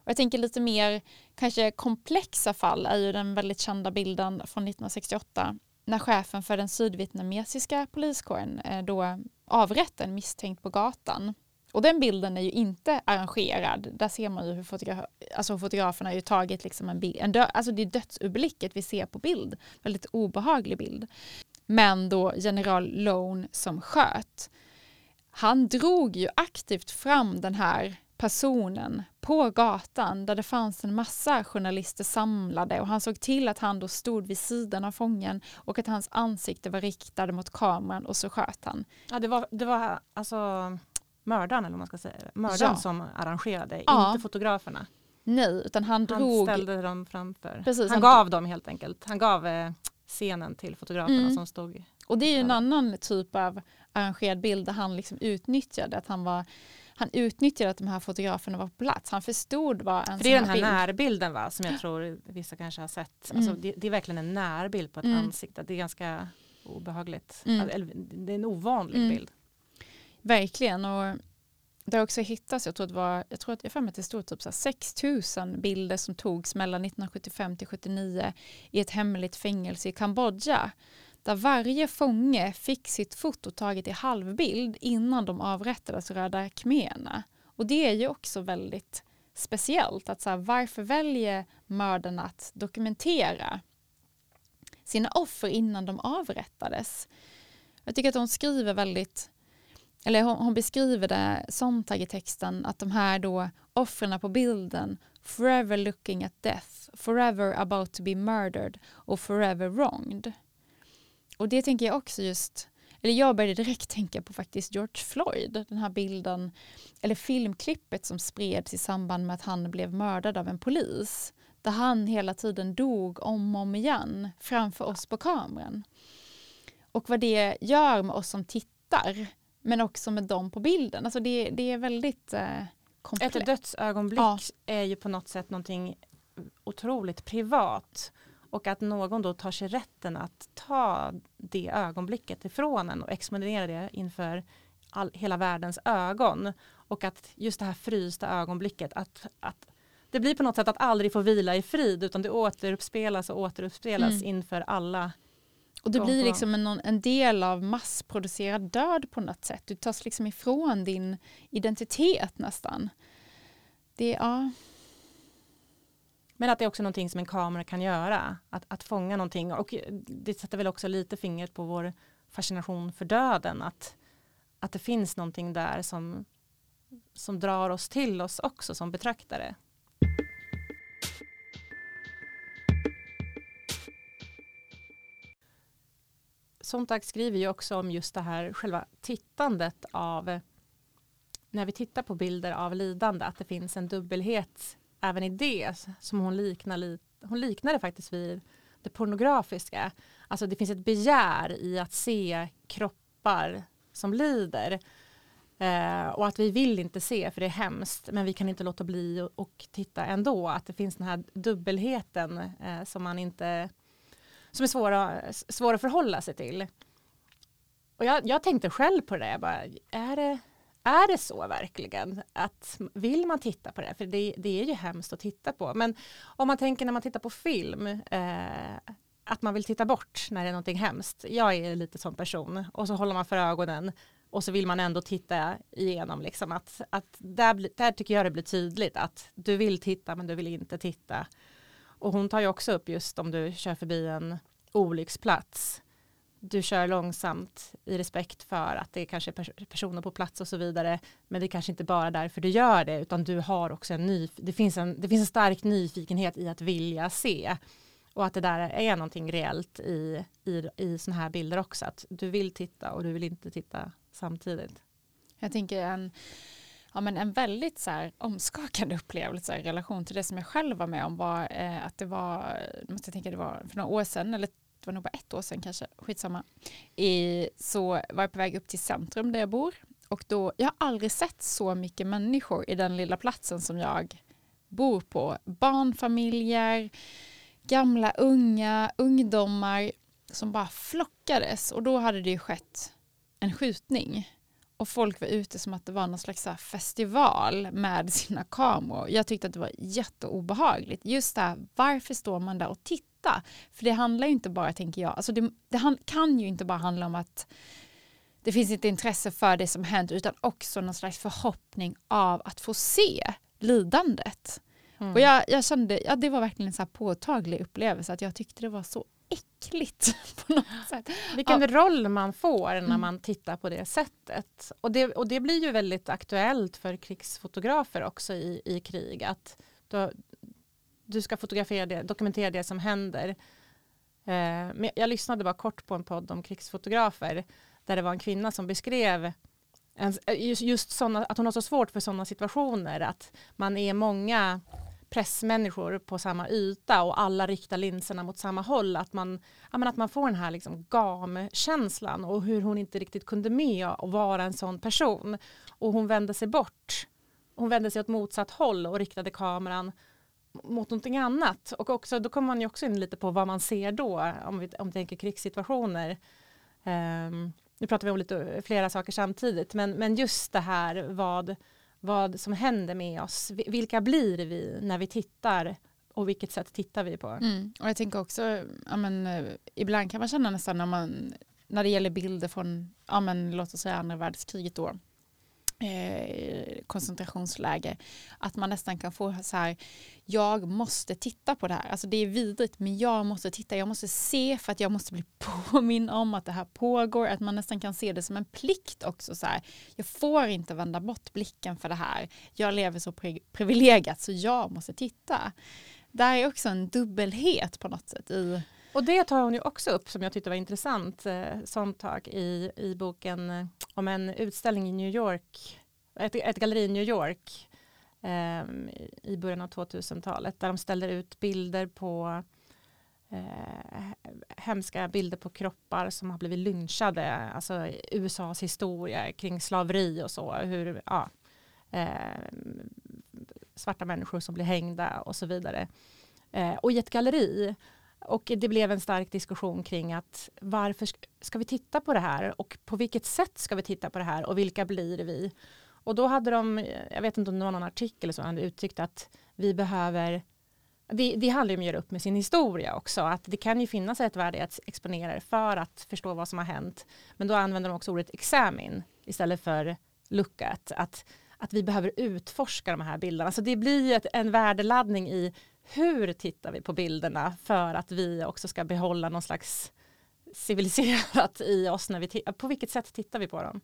Och jag tänker lite mer kanske komplexa fall är ju den väldigt kända bilden från 1968 när chefen för den sydvietnamesiska poliskåren eh, då avrättade en misstänkt på gatan. Och den bilden är ju inte arrangerad. Där ser man ju hur fotograf alltså fotograferna har ju tagit liksom en bild. En dö alltså det är dödsublicket vi ser på bild. Väldigt obehaglig bild. Men då general Lone som sköt. Han drog ju aktivt fram den här personen på gatan där det fanns en massa journalister samlade och han såg till att han då stod vid sidan av fången och att hans ansikte var riktade mot kameran och så sköt han. Ja, det var, det var alltså mördaren eller vad man ska säga, mördaren ja. som arrangerade, ja. inte fotograferna. Nej, utan han drog... Han ställde dem framför. Precis, han, han gav dem helt enkelt. Han gav eh, scenen till fotograferna mm. som stod. Och det är ju en annan typ av arrangerad bild där han liksom utnyttjade att han var han utnyttjade att de här fotograferna var på plats. Han förstod vad en För Det är den här bild. närbilden va, som jag tror vissa kanske har sett. Alltså, mm. det, det, är verkligen en närbild på ett mm. ansikte. Det är ganska obehagligt. Mm. Eller, det är en ovanlig mm. bild. Verkligen. Och det har också hittats, jag tror, att det var, jag tror att jag för det stod typ 6 000 bilder som togs mellan 1975 till 79 i ett hemligt fängelse i Kambodja där varje fånge fick sitt foto taget i halvbild innan de avrättades röda khmererna. Och det är ju också väldigt speciellt. att så här, Varför väljer mördarna att dokumentera sina offer innan de avrättades? Jag tycker att hon skriver väldigt eller hon, hon beskriver det som i texten att de här då offren på bilden forever looking at death, forever about to be murdered och forever wronged. Och det tänker jag också just, eller jag började direkt tänka på faktiskt George Floyd, den här bilden, eller filmklippet som spreds i samband med att han blev mördad av en polis. Där han hela tiden dog om och om igen framför oss på kameran. Och vad det gör med oss som tittar, men också med dem på bilden. Alltså det, det är väldigt eh, komplext. Ett dödsögonblick ja. är ju på något sätt någonting otroligt privat. Och att någon då tar sig rätten att ta det ögonblicket ifrån en och exponera det inför all, hela världens ögon. Och att just det här frysta ögonblicket, att, att det blir på något sätt att aldrig få vila i frid utan det återuppspelas och återuppspelas mm. inför alla. Och det blir liksom en, en, del av massproducerad död på något sätt. Du tas liksom ifrån din identitet nästan. Det, ja. Men att det är också någonting som en kamera kan göra. Att, att fånga någonting. Och det sätter väl också lite fingret på vår fascination för döden. Att, att det finns någonting där som, som drar oss till oss också som betraktare. Sontag skriver ju också om just det här själva tittandet av när vi tittar på bilder av lidande, att det finns en dubbelhet även i det som hon liknar, hon liknade faktiskt vid det pornografiska. Alltså det finns ett begär i att se kroppar som lider. Eh, och att vi vill inte se för det är hemskt men vi kan inte låta bli och, och titta ändå. Att det finns den här dubbelheten eh, som man inte som är svåra, svår att förhålla sig till. Och jag, jag tänkte själv på det, bara, är det, är det så verkligen? Att vill man titta på det? För det, det är ju hemskt att titta på. Men om man tänker när man tittar på film, eh, att man vill titta bort när det är någonting hemskt. Jag är lite sån person och så håller man för ögonen och så vill man ändå titta igenom liksom att, att där, där tycker jag det blir tydligt att du vill titta men du vill inte titta. Och hon tar ju också upp just om du kör förbi en olycksplats. Du kör långsamt i respekt för att det kanske är personer på plats och så vidare. Men det är kanske inte bara därför du gör det utan du har också en ny, det finns en, det finns en stark nyfikenhet i att vilja se. Och att det där är någonting reellt i, i, i sådana här bilder också. Att du vill titta och du vill inte titta samtidigt. Jag tänker en, ja, men en väldigt så här, omskakande upplevelse i relation till det som jag själv var med om var eh, att det var, måste jag tänka det var för några år sedan, eller det var nog bara ett år sedan kanske, skitsamma, i, så var jag på väg upp till centrum där jag bor. Och då, jag har aldrig sett så mycket människor i den lilla platsen som jag bor på. Barnfamiljer, gamla, unga, ungdomar som bara flockades. Och då hade det ju skett en skjutning och folk var ute som att det var någon slags festival med sina kameror. Jag tyckte att det var jätteobehagligt. Just det här, varför står man där och tittar? För det handlar ju inte bara, tänker jag, alltså det, det kan ju inte bara handla om att det finns ett intresse för det som hänt utan också någon slags förhoppning av att få se lidandet. Mm. Och jag, jag kände, ja, det var verkligen en så påtaglig upplevelse att jag tyckte det var så äckligt på något sätt. Vilken ja. roll man får när mm. man tittar på det sättet. Och det, och det blir ju väldigt aktuellt för krigsfotografer också i, i krig. Att då, du ska fotografera det, dokumentera det som händer. Eh, men jag lyssnade bara kort på en podd om krigsfotografer där det var en kvinna som beskrev just, just såna, att hon har så svårt för sådana situationer. Att man är många pressmänniskor på samma yta och alla riktar linserna mot samma håll. Att man, ja, att man får den här liksom gamkänslan och hur hon inte riktigt kunde med att vara en sån person. Och hon vände sig bort. Hon vände sig åt motsatt håll och riktade kameran mot någonting annat. Och också, då kommer man ju också in lite på vad man ser då, om vi, om vi tänker krigssituationer. Um, nu pratar vi om lite eh, flera saker samtidigt, men, men just det här vad vad som händer med oss. Vilka blir vi när vi tittar och vilket sätt tittar vi på? Mm. Och jag tänker också, ja, men, eh, ibland kan man känna nästan när, man, när det gäller bilder från, ja, men, låt oss säga andra världskriget då, eh, koncentrationsläge, att man nästan kan få så här, jag måste titta på det här. Alltså det är vidrigt, men jag måste titta, jag måste se för att jag måste bli påminn om att det här pågår, att man nästan kan se det som en plikt också. Så här, jag får inte vända bort blicken för det här. Jag lever så pri privilegierat så jag måste titta. Där är också en dubbelhet på något sätt i och det tar hon ju också upp som jag tyckte var intressant eh, somtag i, i boken eh, om en utställning i New York, ett, ett galleri i New York eh, i början av 2000-talet där de ställer ut bilder på eh, hemska bilder på kroppar som har blivit lynchade, alltså USAs historia kring slaveri och så, hur ja, eh, svarta människor som blir hängda och så vidare. Eh, och i ett galleri och det blev en stark diskussion kring att varför ska vi titta på det här och på vilket sätt ska vi titta på det här och vilka blir vi? Och då hade de, jag vet inte om det var någon artikel som hade uttryckt att vi behöver det, det handlar om att göra upp med sin historia också. Att det kan ju finnas ett värde att exponera det för att förstå vad som har hänt. Men då använder de också ordet examin istället för look at. Att, att vi behöver utforska de här bilderna. Så det blir ett, en värdeladdning i hur tittar vi på bilderna för att vi också ska behålla någon slags civiliserat i oss när vi på vilket sätt tittar vi på dem?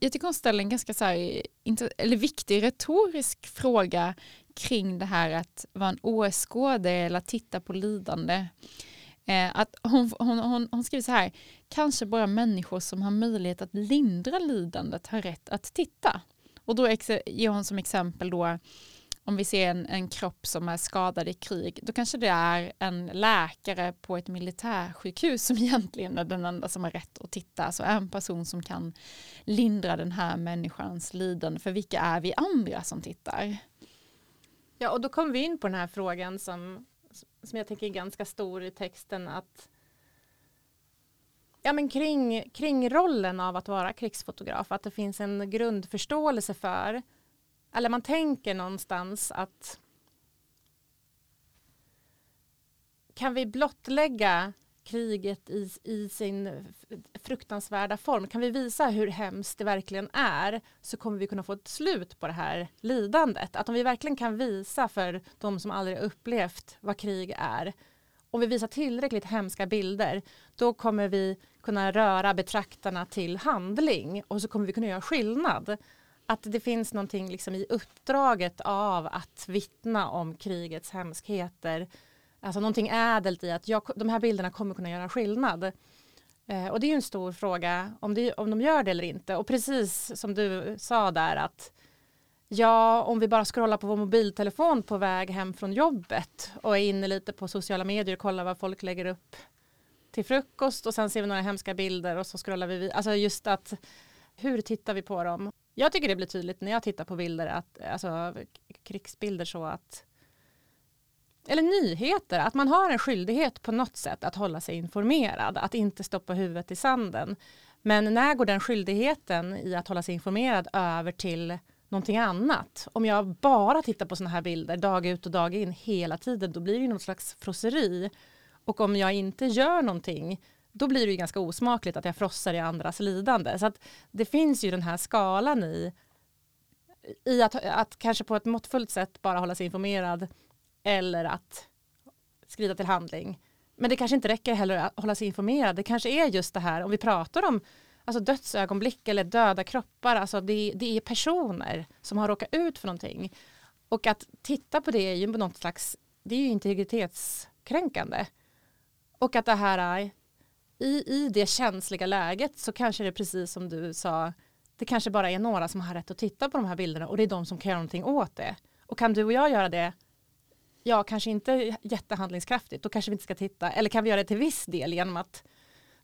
Jag tycker hon ställer en ganska så här, eller viktig retorisk fråga kring det här att vara en åskådare eller att titta på lidande. Eh, att hon, hon, hon, hon skriver så här, kanske bara människor som har möjlighet att lindra lidandet har rätt att titta. Och då ger hon som exempel då om vi ser en, en kropp som är skadad i krig, då kanske det är en läkare på ett militärsjukhus som egentligen är den enda som har rätt att titta, alltså en person som kan lindra den här människans lidande, för vilka är vi andra som tittar? Ja, och då kommer vi in på den här frågan som, som jag tänker är ganska stor i texten, att ja, men kring, kring rollen av att vara krigsfotograf, att det finns en grundförståelse för, eller man tänker någonstans att kan vi blottlägga kriget i, i sin fruktansvärda form, kan vi visa hur hemskt det verkligen är så kommer vi kunna få ett slut på det här lidandet. Att om vi verkligen kan visa för de som aldrig upplevt vad krig är om vi visar tillräckligt hemska bilder, då kommer vi kunna röra betraktarna till handling och så kommer vi kunna göra skillnad. Att det finns någonting liksom i uppdraget av att vittna om krigets hemskheter. Alltså någonting ädelt i att jag, de här bilderna kommer kunna göra skillnad. Eh, och det är ju en stor fråga om, det, om de gör det eller inte. Och precis som du sa där att Ja, om vi bara scrollar på vår mobiltelefon på väg hem från jobbet och är inne lite på sociala medier och kollar vad folk lägger upp till frukost och sen ser vi några hemska bilder och så scrollar vi. Alltså just att hur tittar vi på dem? Jag tycker det blir tydligt när jag tittar på bilder, att, alltså krigsbilder så att eller nyheter, att man har en skyldighet på något sätt att hålla sig informerad, att inte stoppa huvudet i sanden. Men när går den skyldigheten i att hålla sig informerad över till någonting annat. Om jag bara tittar på sådana här bilder dag ut och dag in hela tiden då blir det någon slags frosseri. Och om jag inte gör någonting då blir det ju ganska osmakligt att jag frossar i andras lidande. Så att det finns ju den här skalan i, i att, att kanske på ett måttfullt sätt bara hålla sig informerad eller att skrida till handling. Men det kanske inte räcker heller att hålla sig informerad. Det kanske är just det här om vi pratar om alltså dödsögonblick eller döda kroppar. Alltså det, det är personer som har råkat ut för någonting. Och att titta på det är ju på något slags, det är ju integritetskränkande. Och att det här är, i, i det känsliga läget så kanske det är precis som du sa, det kanske bara är några som har rätt att titta på de här bilderna och det är de som kan göra någonting åt det. Och kan du och jag göra det, ja kanske inte jättehandlingskraftigt, då kanske vi inte ska titta, eller kan vi göra det till viss del genom att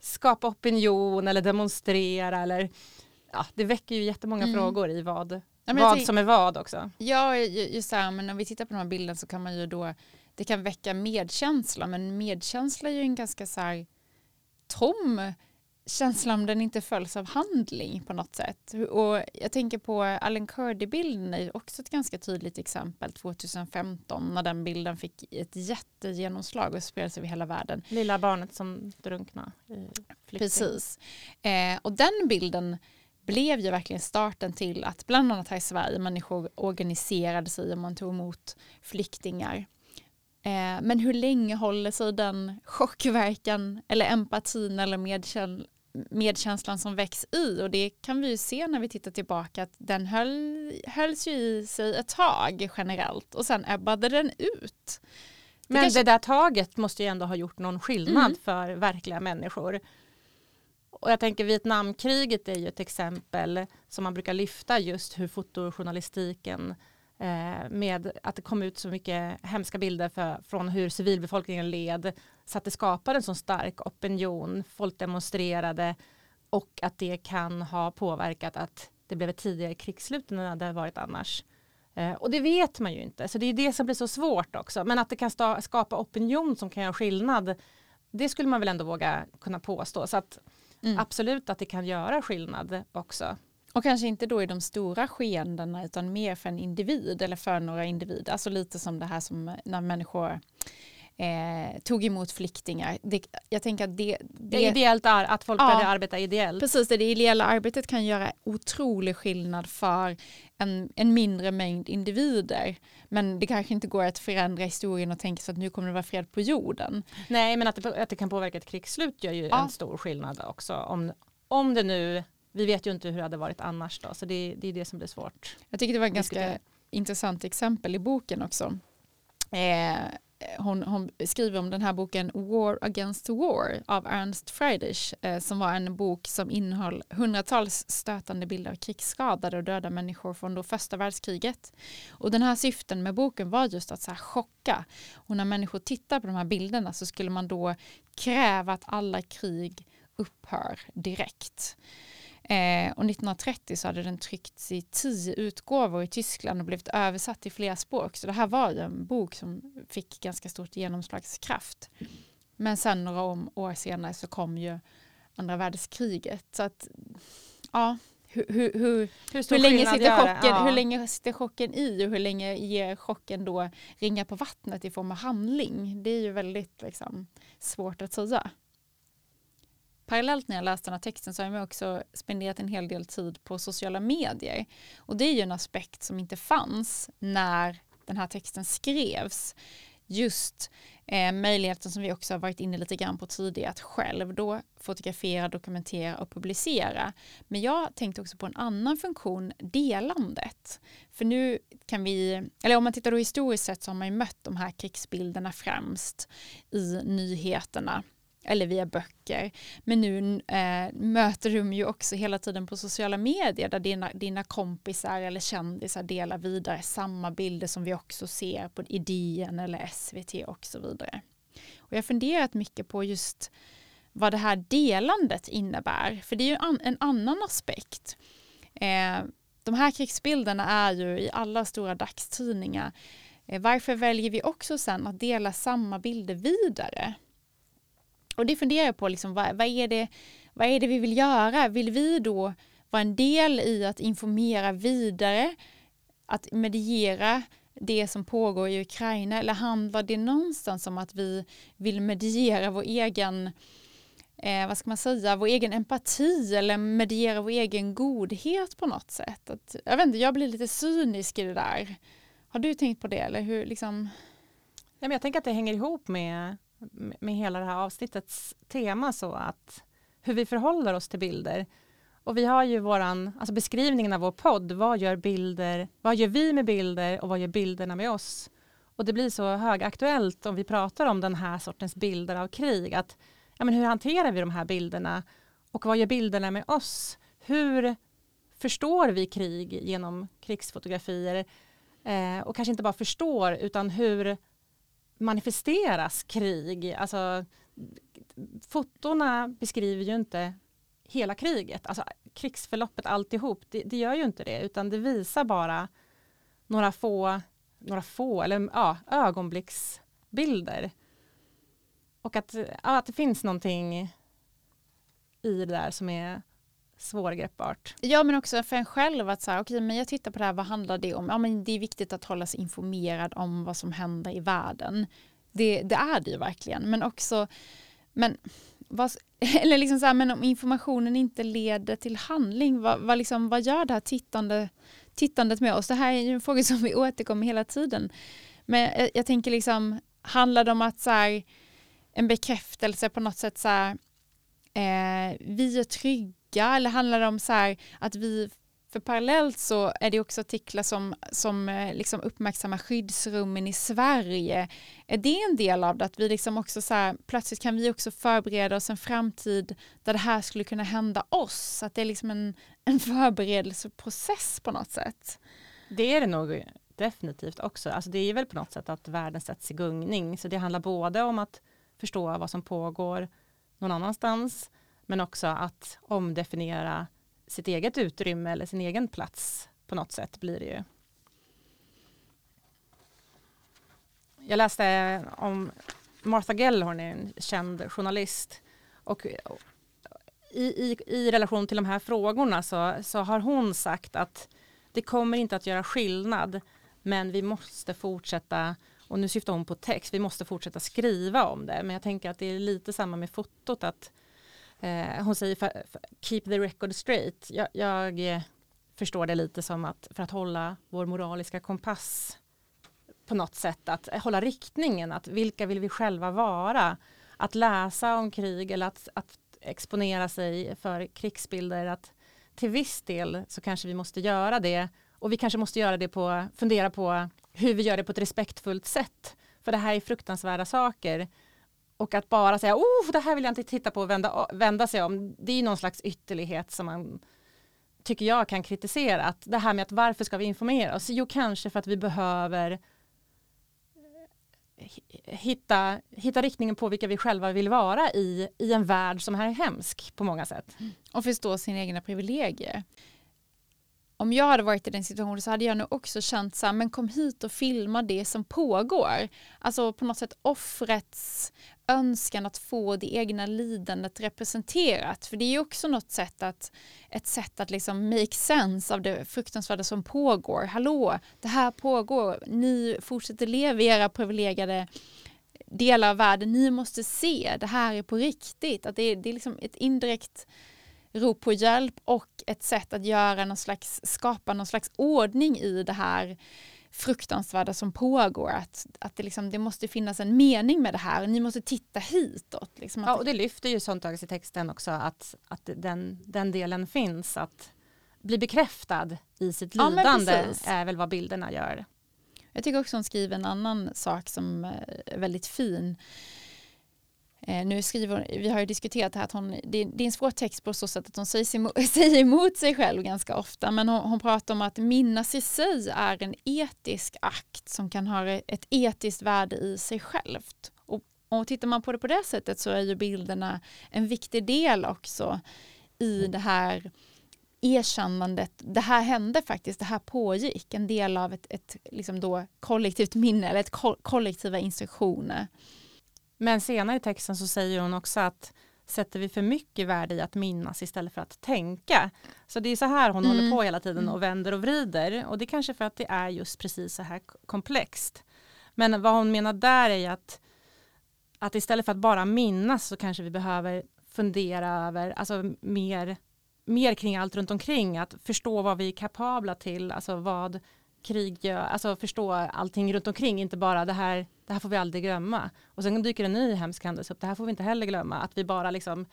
skapa opinion eller demonstrera eller ja, det väcker ju jättemånga mm. frågor i vad, ja, vad som är vad också. Ja, just det här, men när vi tittar på de här bilderna så kan man ju då, det kan väcka medkänsla, men medkänsla är ju en ganska så här tom känsla om den inte följs av handling på något sätt. Och jag tänker på Alan Kurdi-bilden är också ett ganska tydligt exempel 2015 när den bilden fick ett jättegenomslag och spreds över hela världen. Lilla barnet som drunknade. Precis. Eh, och den bilden blev ju verkligen starten till att bland annat här i Sverige människor organiserade sig och man tog emot flyktingar. Eh, men hur länge håller sig den chockverkan eller empatin eller medkänslan medkänslan som väcks i och det kan vi ju se när vi tittar tillbaka att den höll, hölls ju i sig ett tag generellt och sen ebbade den ut. Men det, kanske... det där taget måste ju ändå ha gjort någon skillnad mm. för verkliga människor. Och jag tänker Vietnamkriget är ju ett exempel som man brukar lyfta just hur fotojournalistiken Eh, med att det kom ut så mycket hemska bilder för, från hur civilbefolkningen led så att det skapade en så stark opinion, folk demonstrerade och att det kan ha påverkat att det blev ett tidigare krigsslut än det hade varit annars. Eh, och det vet man ju inte, så det är det som blir så svårt också. Men att det kan skapa opinion som kan göra skillnad, det skulle man väl ändå våga kunna påstå. Så att mm. absolut att det kan göra skillnad också. Och kanske inte då i de stora skeendena utan mer för en individ eller för några individer. Alltså lite som det här som när människor eh, tog emot flyktingar. Det, jag tänker att det, det, det är ideellt att folk ja, börjar arbeta ideellt. Precis, det, det ideella arbetet kan göra otrolig skillnad för en, en mindre mängd individer. Men det kanske inte går att förändra historien och tänka sig att nu kommer det vara fred på jorden. Nej, men att det, att det kan påverka ett krigsslut gör ju ja. en stor skillnad också. Om, om det nu vi vet ju inte hur det hade varit annars då, så det, det är det som blir svårt. Jag tycker det var ett ganska intressant exempel i boken också. Eh, Eh, hon, hon skriver om den här boken War Against War av Ernst Friedrich eh, som var en bok som innehöll hundratals stötande bilder av krigsskadade och döda människor från då första världskriget. Och den här syften med boken var just att så här chocka. Och när människor tittar på de här bilderna så skulle man då kräva att alla krig upphör direkt. Eh, och 1930 så hade den tryckts i tio utgåvor i Tyskland och blivit översatt till flera språk. Så det här var ju en bok som fick ganska stort genomslagskraft. Men sen några år senare så kom ju andra världskriget. Så att, ja, hur, hur, hur, hur, länge sitter chocken, ja. hur länge sitter chocken i och hur länge ger chocken då ringa på vattnet i form av handling? Det är ju väldigt liksom, svårt att säga parallellt när jag läste den här texten så har jag också spenderat en hel del tid på sociala medier. Och det är ju en aspekt som inte fanns när den här texten skrevs. Just eh, möjligheten som vi också har varit inne lite grann på tidigare att själv då fotografera, dokumentera och publicera. Men jag tänkte också på en annan funktion, delandet. För nu kan vi, eller om man tittar då historiskt sett så har man ju mött de här krigsbilderna främst i nyheterna eller via böcker. Men nu eh, möter du ju också hela tiden på sociala medier där dina, dina kompisar eller kändisar delar vidare samma bilder som vi också ser på idén eller SVT och så vidare. Och jag har funderat mycket på just vad det här delandet innebär, för det är ju an, en annan aspekt. Eh, de här krigsbilderna är ju i alla stora dagstidningar. Eh, varför väljer vi också sen att dela samma bilder vidare? Och det funderar jag på, liksom, vad, vad, är det, vad är det vi vill göra? Vill vi då vara en del i att informera vidare, att mediera det som pågår i Ukraina eller handlar det någonstans om att vi vill mediera vår egen eh, vad ska man säga, vår egen empati eller mediera vår egen godhet på något sätt. Att, jag vet inte, jag blir lite cynisk i det där. Har du tänkt på det eller hur liksom? Ja, men jag tänker att det hänger ihop med med hela det här avsnittets tema så att hur vi förhåller oss till bilder. Och vi har ju våran, alltså beskrivningen av vår podd, vad gör bilder, vad gör vi med bilder och vad gör bilderna med oss? Och det blir så högaktuellt om vi pratar om den här sortens bilder av krig, att ja, men hur hanterar vi de här bilderna och vad gör bilderna med oss? Hur förstår vi krig genom krigsfotografier? Eh, och kanske inte bara förstår, utan hur manifesteras krig. Alltså, fotona beskriver ju inte hela kriget, alltså krigsförloppet alltihop. Det, det gör ju inte det, utan det visar bara några få, några få eller ja, ögonblicksbilder. Och att, ja, att det finns någonting i det där som är svårgreppbart. Ja men också för en själv att säga okej okay, men jag tittar på det här, vad handlar det om? Ja men det är viktigt att hålla sig informerad om vad som händer i världen. Det, det är det ju verkligen men också men, vad, eller liksom så här, men om informationen inte leder till handling, vad, vad, liksom, vad gör det här tittande, tittandet med oss? Det här är ju en fråga som vi återkommer hela tiden. Men jag, jag tänker liksom, handlar det om att så här, en bekräftelse på något sätt så här, eh, vi är trygga lika eller handlar det om så här att vi för parallellt så är det också artiklar som, som eh, liksom uppmärksammar skyddsrummen i Sverige. Är det en del av det? Att vi liksom också så här, plötsligt kan vi också förbereda oss en framtid där det här skulle kunna hända oss. Att det är liksom en, en förberedelseprocess på något sätt. Det är det nog definitivt också. Alltså det är väl på något sätt att världen sätts i gungning. Så det handlar både om att förstå vad som pågår någon annanstans men också att omdefiniera sitt eget utrymme eller sin egen plats på något sätt blir det ju. Jag läste om Martha Gellhorn, en känd journalist. Och i, i, i relation till de här frågorna så, så har hon sagt att det kommer inte att göra skillnad men vi måste fortsätta och nu syftar hon på text, vi måste fortsätta skriva om det. Men jag tänker att det är lite samma med fotot att Eh, hon säger för, för, keep the record straight. Jag, jag eh, förstår det lite som att för att hålla vår moraliska kompass på något sätt, att hålla riktningen, att vilka vill vi själva vara? Att läsa om krig eller att, att exponera sig för krigsbilder, att till viss del så kanske vi måste göra det och vi kanske måste göra det på, fundera på hur vi gör det på ett respektfullt sätt För det här är fruktansvärda saker. Och att bara säga oh, det här vill jag inte titta på och vända, vända sig om. Det är någon slags ytterlighet som man tycker jag kan kritisera. Att det här med att varför ska vi informera oss? Jo, kanske för att vi behöver eh, hitta, hitta riktningen på vilka vi själva vill vara i, i en värld som är hemsk på många sätt. Och förstå sina egna privilegier. Om jag hade varit i den situationen så hade jag nog också känt så här, men kom hit och filma det som pågår. Alltså på något sätt offrets önskan att få det egna lidandet representerat. För det är ju också något sätt att, ett sätt att liksom make sense av det fruktansvärda som pågår. Hallå, det här pågår. Ni fortsätter leva i era privilegierade delar av världen. Ni måste se, det här är på riktigt. Att det, är, det är liksom ett indirekt rop på hjälp och ett sätt att göra någon slags, skapa någon slags ordning i det här fruktansvärda som pågår. Att, att det, liksom, det måste finnas en mening med det här. Ni måste titta hitåt. Liksom, ja, och det lyfter ju Sontags i texten också att, att den, den delen finns. Att bli bekräftad i sitt lidande ja, är väl vad bilderna gör. Jag tycker också hon skriver en annan sak som är väldigt fin. Eh, nu skriver vi har ju diskuterat det här att hon, det, det är en svår text på så sätt att hon säger, emot, säger emot sig själv ganska ofta men hon, hon, pratar om att minnas i sig är en etisk akt som kan ha ett etiskt värde i sig självt. Och, och tittar man på det på det sättet så är ju bilderna en viktig del också i det här erkännandet, det här hände faktiskt, det här pågick, en del av ett, ett liksom då kollektivt minne eller ett kollektiva instruktioner. Men senare i texten så säger hon också att sätter vi för mycket värde i att minnas istället för att tänka. Så det är så här hon mm. håller på hela tiden mm. och vänder och vrider och det är kanske för att det är just precis så här komplext. Men vad hon menar där är att, att istället för att bara minnas så kanske vi behöver fundera över alltså mer, mer kring allt runt omkring, att förstå vad vi är kapabla till, alltså vad krig alltså förstå allting runt omkring, inte bara det här, det här får vi aldrig glömma. Och sen dyker en ny hemsk händelse upp, det här får vi inte heller glömma, att vi bara liksom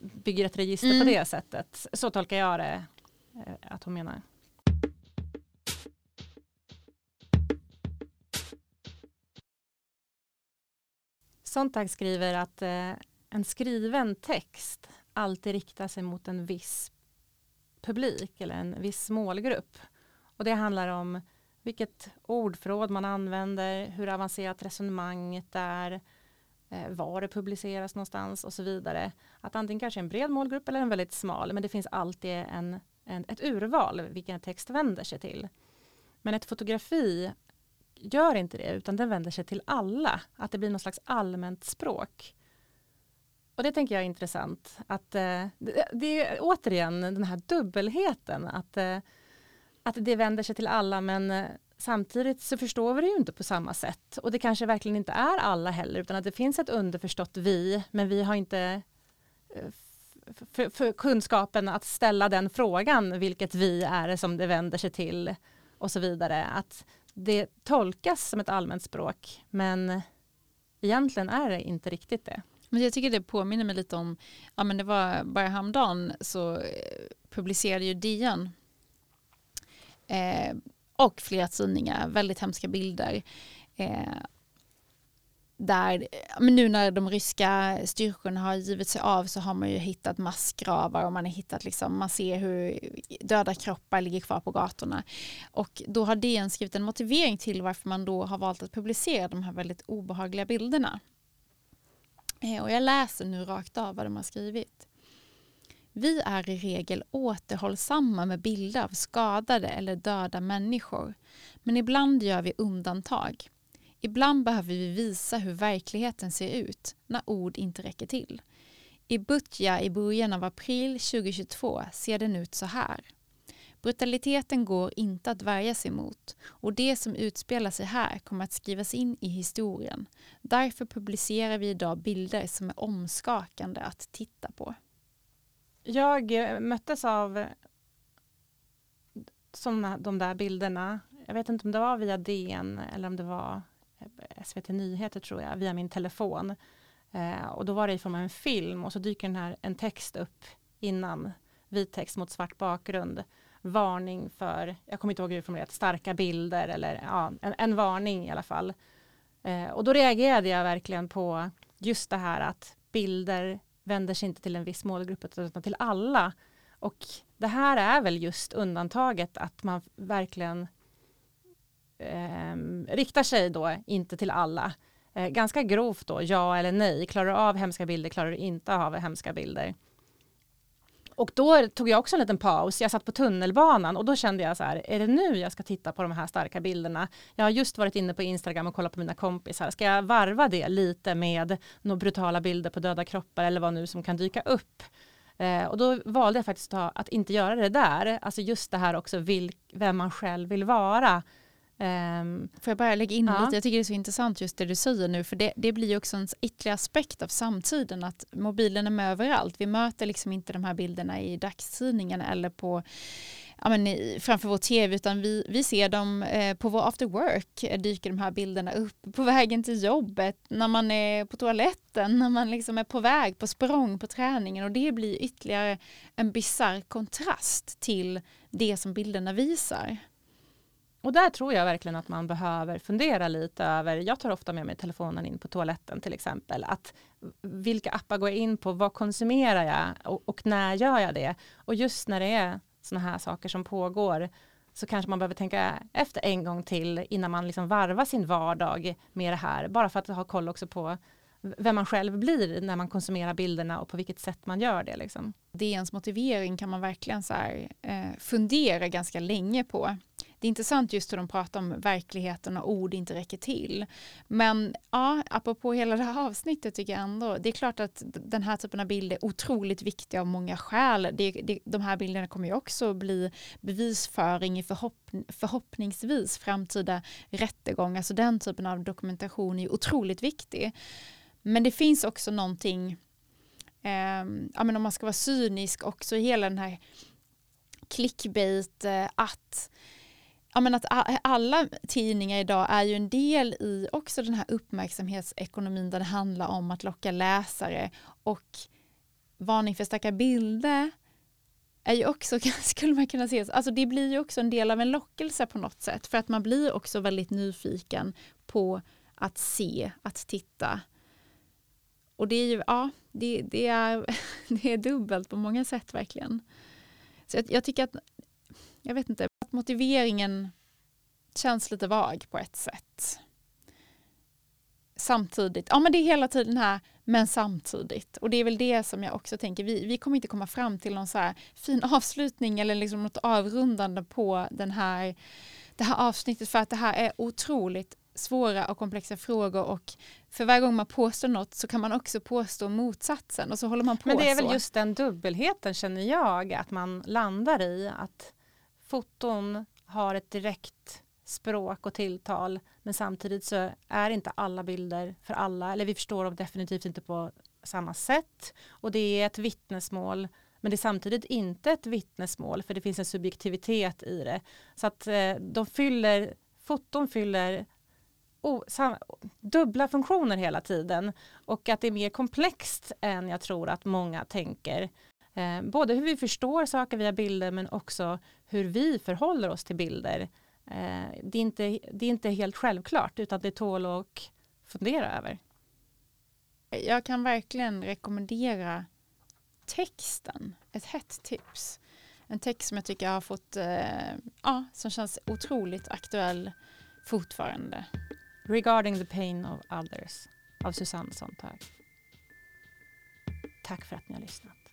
bygger ett register mm. på det sättet. Så tolkar jag det eh, att hon menar. Sontag skriver att eh, en skriven text alltid riktar sig mot en viss publik eller en viss målgrupp. Och det handlar om vilket ordförråd man använder, hur avancerat resonemanget är, eh, var det publiceras någonstans och så vidare. Att antingen kanske en bred målgrupp eller en väldigt smal, men det finns alltid en, en, ett urval vilken text vänder sig till. Men ett fotografi gör inte det, utan den vänder sig till alla. Att det blir någon slags allmänt språk. Och det tänker jag är intressant. Att, eh, det, det, är återigen den här dubbelheten. Att eh, att det vänder sig till alla men eh, samtidigt så förstår vi det ju inte på samma sätt. Och det kanske verkligen inte är alla heller utan att det finns ett underförstått vi men vi har inte eh, för, för kunskapen att ställa den frågan vilket vi är det som det vänder sig till och så vidare. Att det tolkas som ett allmänt språk men eh, egentligen är det inte riktigt det. Men jag tycker det påminner mig lite om, ja men det var bara häromdagen så publicerade ju DN Eh, och flera tidningar, väldigt hemska bilder. Eh, där, men nu när de ryska styrkorna har givit sig av så har man ju hittat massgravar och man har hittat liksom, man ser hur döda kroppar ligger kvar på gatorna. Och då har DN skrivit en motivering till varför man då har valt att publicera de här väldigt obehagliga bilderna. Eh, och jag läser nu rakt av vad de har skrivit. Vi är i regel återhållsamma med bilder av skadade eller döda människor. Men ibland gör vi undantag. Ibland behöver vi visa hur verkligheten ser ut när ord inte räcker till. I Butja i början av april 2022 ser den ut så här. Brutaliteten går inte att värja sig mot och det som utspelar sig här kommer att skrivas in i historien. Därför publicerar vi idag bilder som är omskakande att titta på. Jag eh, möttes av eh, som de där bilderna. Jag vet inte om det var via DN eller om det var eh, SVT Nyheter tror jag, via min telefon. Eh, och då var det i form av en film och så dyker den här, en text upp innan, vit text mot svart bakgrund. Varning för, jag kommer inte ihåg hur det formulerat, starka bilder eller ja, en, en varning i alla fall. Eh, och då reagerade jag verkligen på just det här att bilder vänder sig inte till en viss målgrupp utan till alla. Och det här är väl just undantaget att man verkligen eh, riktar sig då inte till alla. Eh, ganska grovt då, ja eller nej. Klarar du av hemska bilder, klarar du inte av hemska bilder. Och då tog jag också en liten paus. Jag satt på tunnelbanan och då kände jag så här, är det nu jag ska titta på de här starka bilderna? Jag har just varit inne på Instagram och kollat på mina kompisar. Ska jag varva det lite med några brutala bilder på döda kroppar eller vad nu som kan dyka upp? Eh, och då valde jag faktiskt att, att inte göra det där. Alltså just det här också, vil, vem man själv vill vara. Um, Får jag bara lägga in ja. lite? Jag tycker det är så intressant just det du säger nu, för det, det blir också en ytterligare aspekt av samtiden, att mobilen är med överallt. Vi möter liksom inte de här bilderna i dagstidningen eller på ja, men, framför vår tv, utan vi, vi ser dem eh, på vår after work, eh, dyker de här bilderna upp på vägen till jobbet, när man är på toaletten, när man liksom är på väg på språng på träningen och det blir ytterligare en bizarr kontrast till det som bilderna visar. Och där tror jag verkligen att man behöver fundera lite över, jag tar ofta med mig telefonen in på toaletten till exempel, att vilka appar går jag in på, vad konsumerar jag och, och när gör jag det? Och just när det är sådana här saker som pågår så kanske man behöver tänka efter en gång till innan man liksom varvar sin vardag med det här, bara för att ha koll också på vem man själv blir när man konsumerar bilderna och på vilket sätt man gör det. Liksom. DNs motivering kan man verkligen så här, eh, fundera ganska länge på. Det är intressant just hur de pratar om verkligheten och ord inte räcker till. Men ja, apropå hela det här avsnittet tycker jag ändå, det är klart att den här typen av bilder är otroligt viktiga av många skäl. Det, det, de här bilderna kommer ju också bli bevisföring i förhopp, förhoppningsvis framtida rättegångar, så alltså den typen av dokumentation är otroligt viktig. Men det finns också någonting, eh, ja, men om man ska vara cynisk också i hela den här clickbait, eh, att ja, men att alla tidningar idag är ju en del i också den här uppmärksamhetsekonomin där det handlar om att locka läsare och varning för starka bilder är ju också, skulle man kunna se, alltså det blir ju också en del av en lockelse på något sätt för att man blir också väldigt nyfiken på att se, att titta. Och det är ju, ja, det, det, är, det är dubbelt på många sätt verkligen. Så jag, jag tycker att, jag vet inte, att motiveringen känns lite vag på ett sätt. Samtidigt, ja men det är hela tiden här, men samtidigt. Och det är väl det som jag också tänker, vi, vi kommer inte komma fram till någon så här fin avslutning eller liksom något avrundande på den här, det här avsnittet för att det här är otroligt svåra och komplexa frågor och för varje gång man påstår något så kan man också påstå motsatsen och så håller man på Men det är väl så. just den dubbelheten känner jag att man landar i att foton har ett direkt språk och tilltal men samtidigt så är inte alla bilder för alla eller vi förstår dem definitivt inte på samma sätt och det är ett vittnesmål men det är samtidigt inte ett vittnesmål för det finns en subjektivitet i det. Så att eh, de fyller, foton fyller oh, sam, dubbla funktioner hela tiden och att det är mer komplext än jag tror att många tänker. Eh, både hur vi förstår saker via bilder men också hur vi förhåller oss till bilder. Eh, det, är inte, det är inte helt självklart utan det tål att fundera över. Jag kan verkligen rekommendera texten, ett hett tips. En text som jag tycker har fått, eh, ja, som känns otroligt aktuell fortfarande. Regarding the pain of others av Susanne Sontag. Tack för att ni har lyssnat.